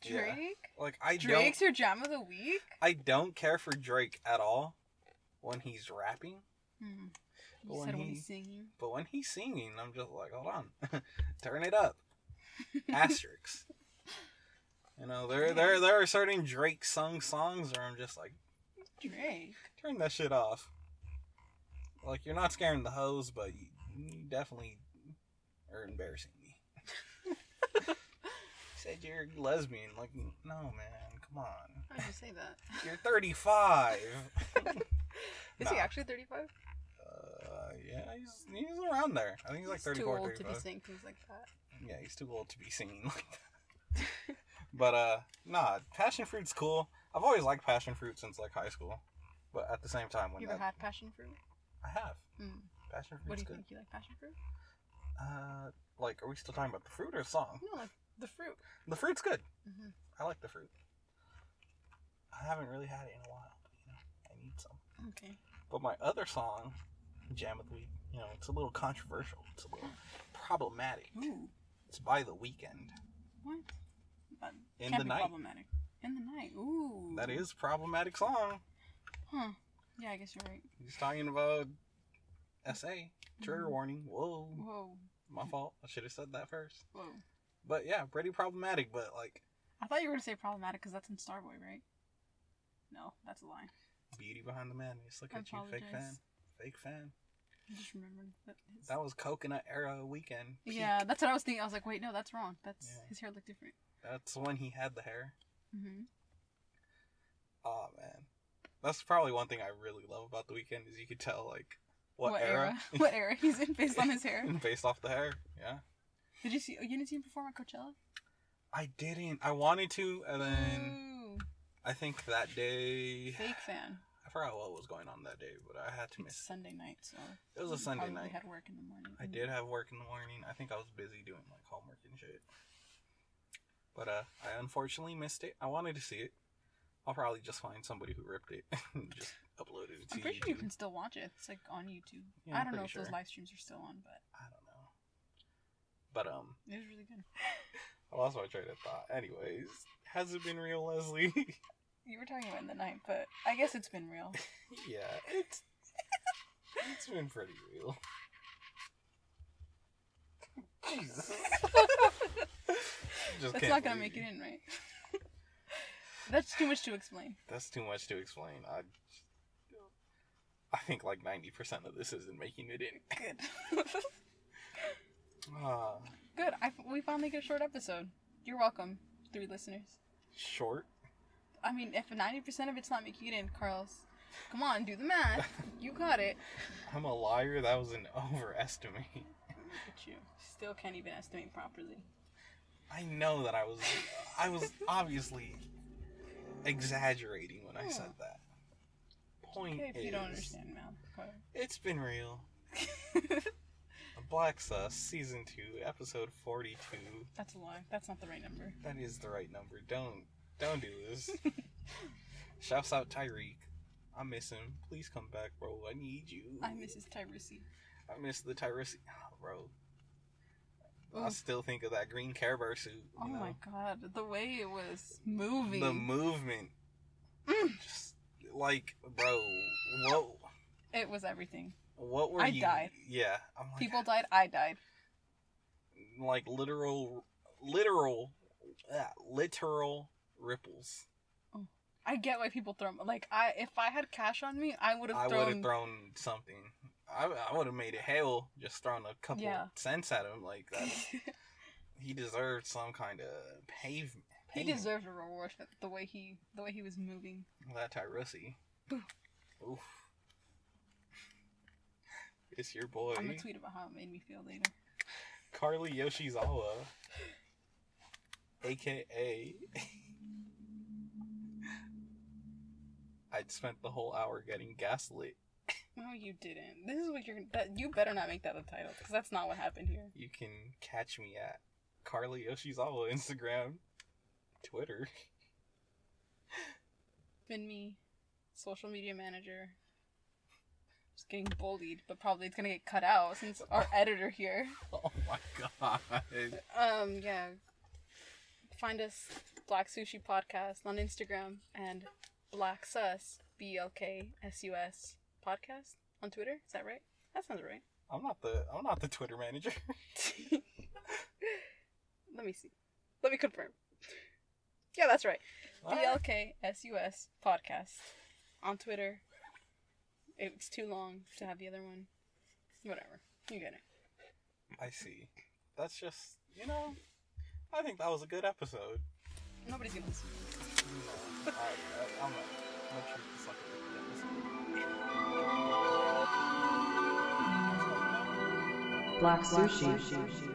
Yeah. Drake. Like I Drake's your jam of the week. I don't care for Drake at all when he's rapping. Hmm. But when said when he- he's singing. But when he's singing, I'm just like, hold on, *laughs* turn it up. *laughs* Asterisks. You know, there there there are certain Drake sung songs where I'm just like, Drake. turn that shit off. Like you're not scaring the hoes, but you, you definitely are embarrassing me. *laughs* said you're lesbian. Like, no, man, come on. How did you say that? You're 35. *laughs* Is he actually 35? Uh, yeah, he's, he's around there. I think he's like He's 34, too old to be 35. saying things like that. Yeah, he's too old to be singing like that. *laughs* but uh, nah, passion fruit's cool. I've always liked passion fruit since like high school. But at the same time, when You that, had passion fruit? I have Mm. passion fruit. What do you good. think? You like passion fruit? Uh, like, are we still talking about the fruit or song? No, like the fruit. The fruit's good. hmm I like the fruit. I haven't really had it in a while. But, you know, I need some. Okay. But my other song, Jam of the Week, you know, it's a little controversial. It's a little problematic. Ooh. It's by The Weeknd. What? In can't the Night. problematic. In the night. Ooh. That is problematic song. Huh. Yeah, I guess you're right. He's talking about SA. Trigger Mhm. warning. Whoa. Whoa. My fault. I should have said that first. Whoa. But yeah, pretty problematic. But like I thought you were gonna say problematic because that's in Starboy, right? No, that's a lie. beauty behind the madness. Look I at you, fake fan. Fake fan. I just remembered that. His... That was coconut era Weeknd. Peak. yeah, that's what I was thinking. I was like, wait, no, that's wrong. That's Yeah. his hair looked different. That's when he had the hair. Mm-hmm. Oh man, that's probably one thing I really love about the Weeknd is you could tell like what, era, *laughs* what era he's in based on his hair. *laughs* based off the hair. Yeah, Did you see? You didn't see him perform at Coachella? I didn't. I wanted to, and then Ooh, I think that day fake fan. I forgot what was going on that day, but I had to It's miss. Sunday night, so It was a Sunday night. Had work in the morning. I did have work in the morning. I think I was busy doing like homework and shit. But uh, I unfortunately missed it. I wanted to see it. I'll probably just find somebody who ripped it *laughs* and just upload it to I'm pretty sure you can still watch it. It's like on YouTube. Yeah, I I'm don't know pretty if those live streams are still on, but I don't know. But um, it was really good. *laughs* I lost my train of thought. Anyways, has it been real, Leslie? *laughs* You were talking about in the night, but I guess it's been real. yeah, it's it's been pretty real. Jesus. *laughs* Just That's can't gonna make it in, right? That's too much to explain. That's too much to explain. I, I think like ninety percent of this isn't making it in. Good. *laughs* Ah, Good. I, we finally get a short episode. You're welcome, three listeners. short. I mean, if 90% of it's not making it in, Carlos, come on, do the math. *laughs* you got it. I'm a liar. That was an overestimate. Look at you. Still can't even estimate properly. I know that I was. I was obviously exaggerating when I hmm. said that. Point Okay, if is, you don't understand math. it's been real. Black Sus season two, episode forty-two. That's a lie. That's not the right number. That is the right number. Don't don't do this. *laughs* Shouts out Tyreek. I miss him. Please come back, bro. I need you. I miss his Tyrese. I miss the Tyrese. *sighs* Bro. I still think of that green Care Bear suit. Oh know? my god, the way it was moving. The movement. Mm. Just like, bro, what it was everything. what were I you? died. Yeah, I'm like, People died, I died. like literal, literal, uh, literal ripples. I get why people throw like I if I had cash on me, I would have I would have thrown something. I, I would have made it hell just throwing a couple Yeah. cents at him. Like that. *laughs* he deserved some kind of pavement. he deserved a reward for the way he the way he was moving. that Tyrese. Oof. It's your boy, I'm gonna tweet about how it made me feel later. Carly Yoshizawa, aka. *laughs* I'd spent the whole hour getting gaslit. No, you didn't. This is what you're. That you better not make that the title because that's not what happened here. You can catch me at Carly Yoshizawa Instagram, Twitter. *laughs* Been me, social media manager. Just getting bullied, but probably it's gonna get cut out since our *laughs* editor here. Oh my god. Um, yeah. Find us Black Sushi Podcast on Instagram and Black Sus B L K S U S podcast on Twitter. Is that right? That sounds right. *laughs* I'm not the I'm not the Twitter manager. *laughs* Let me see. Let me confirm. Yeah, that's right. B L K S U S podcast on Twitter. It's too long to have the other one. Whatever. You get it. I see. That's just you know. I think that was a good episode. Nobody's gonna listen. No, I, I, I'm gonna, I'm gonna treat this like a Black Sushi.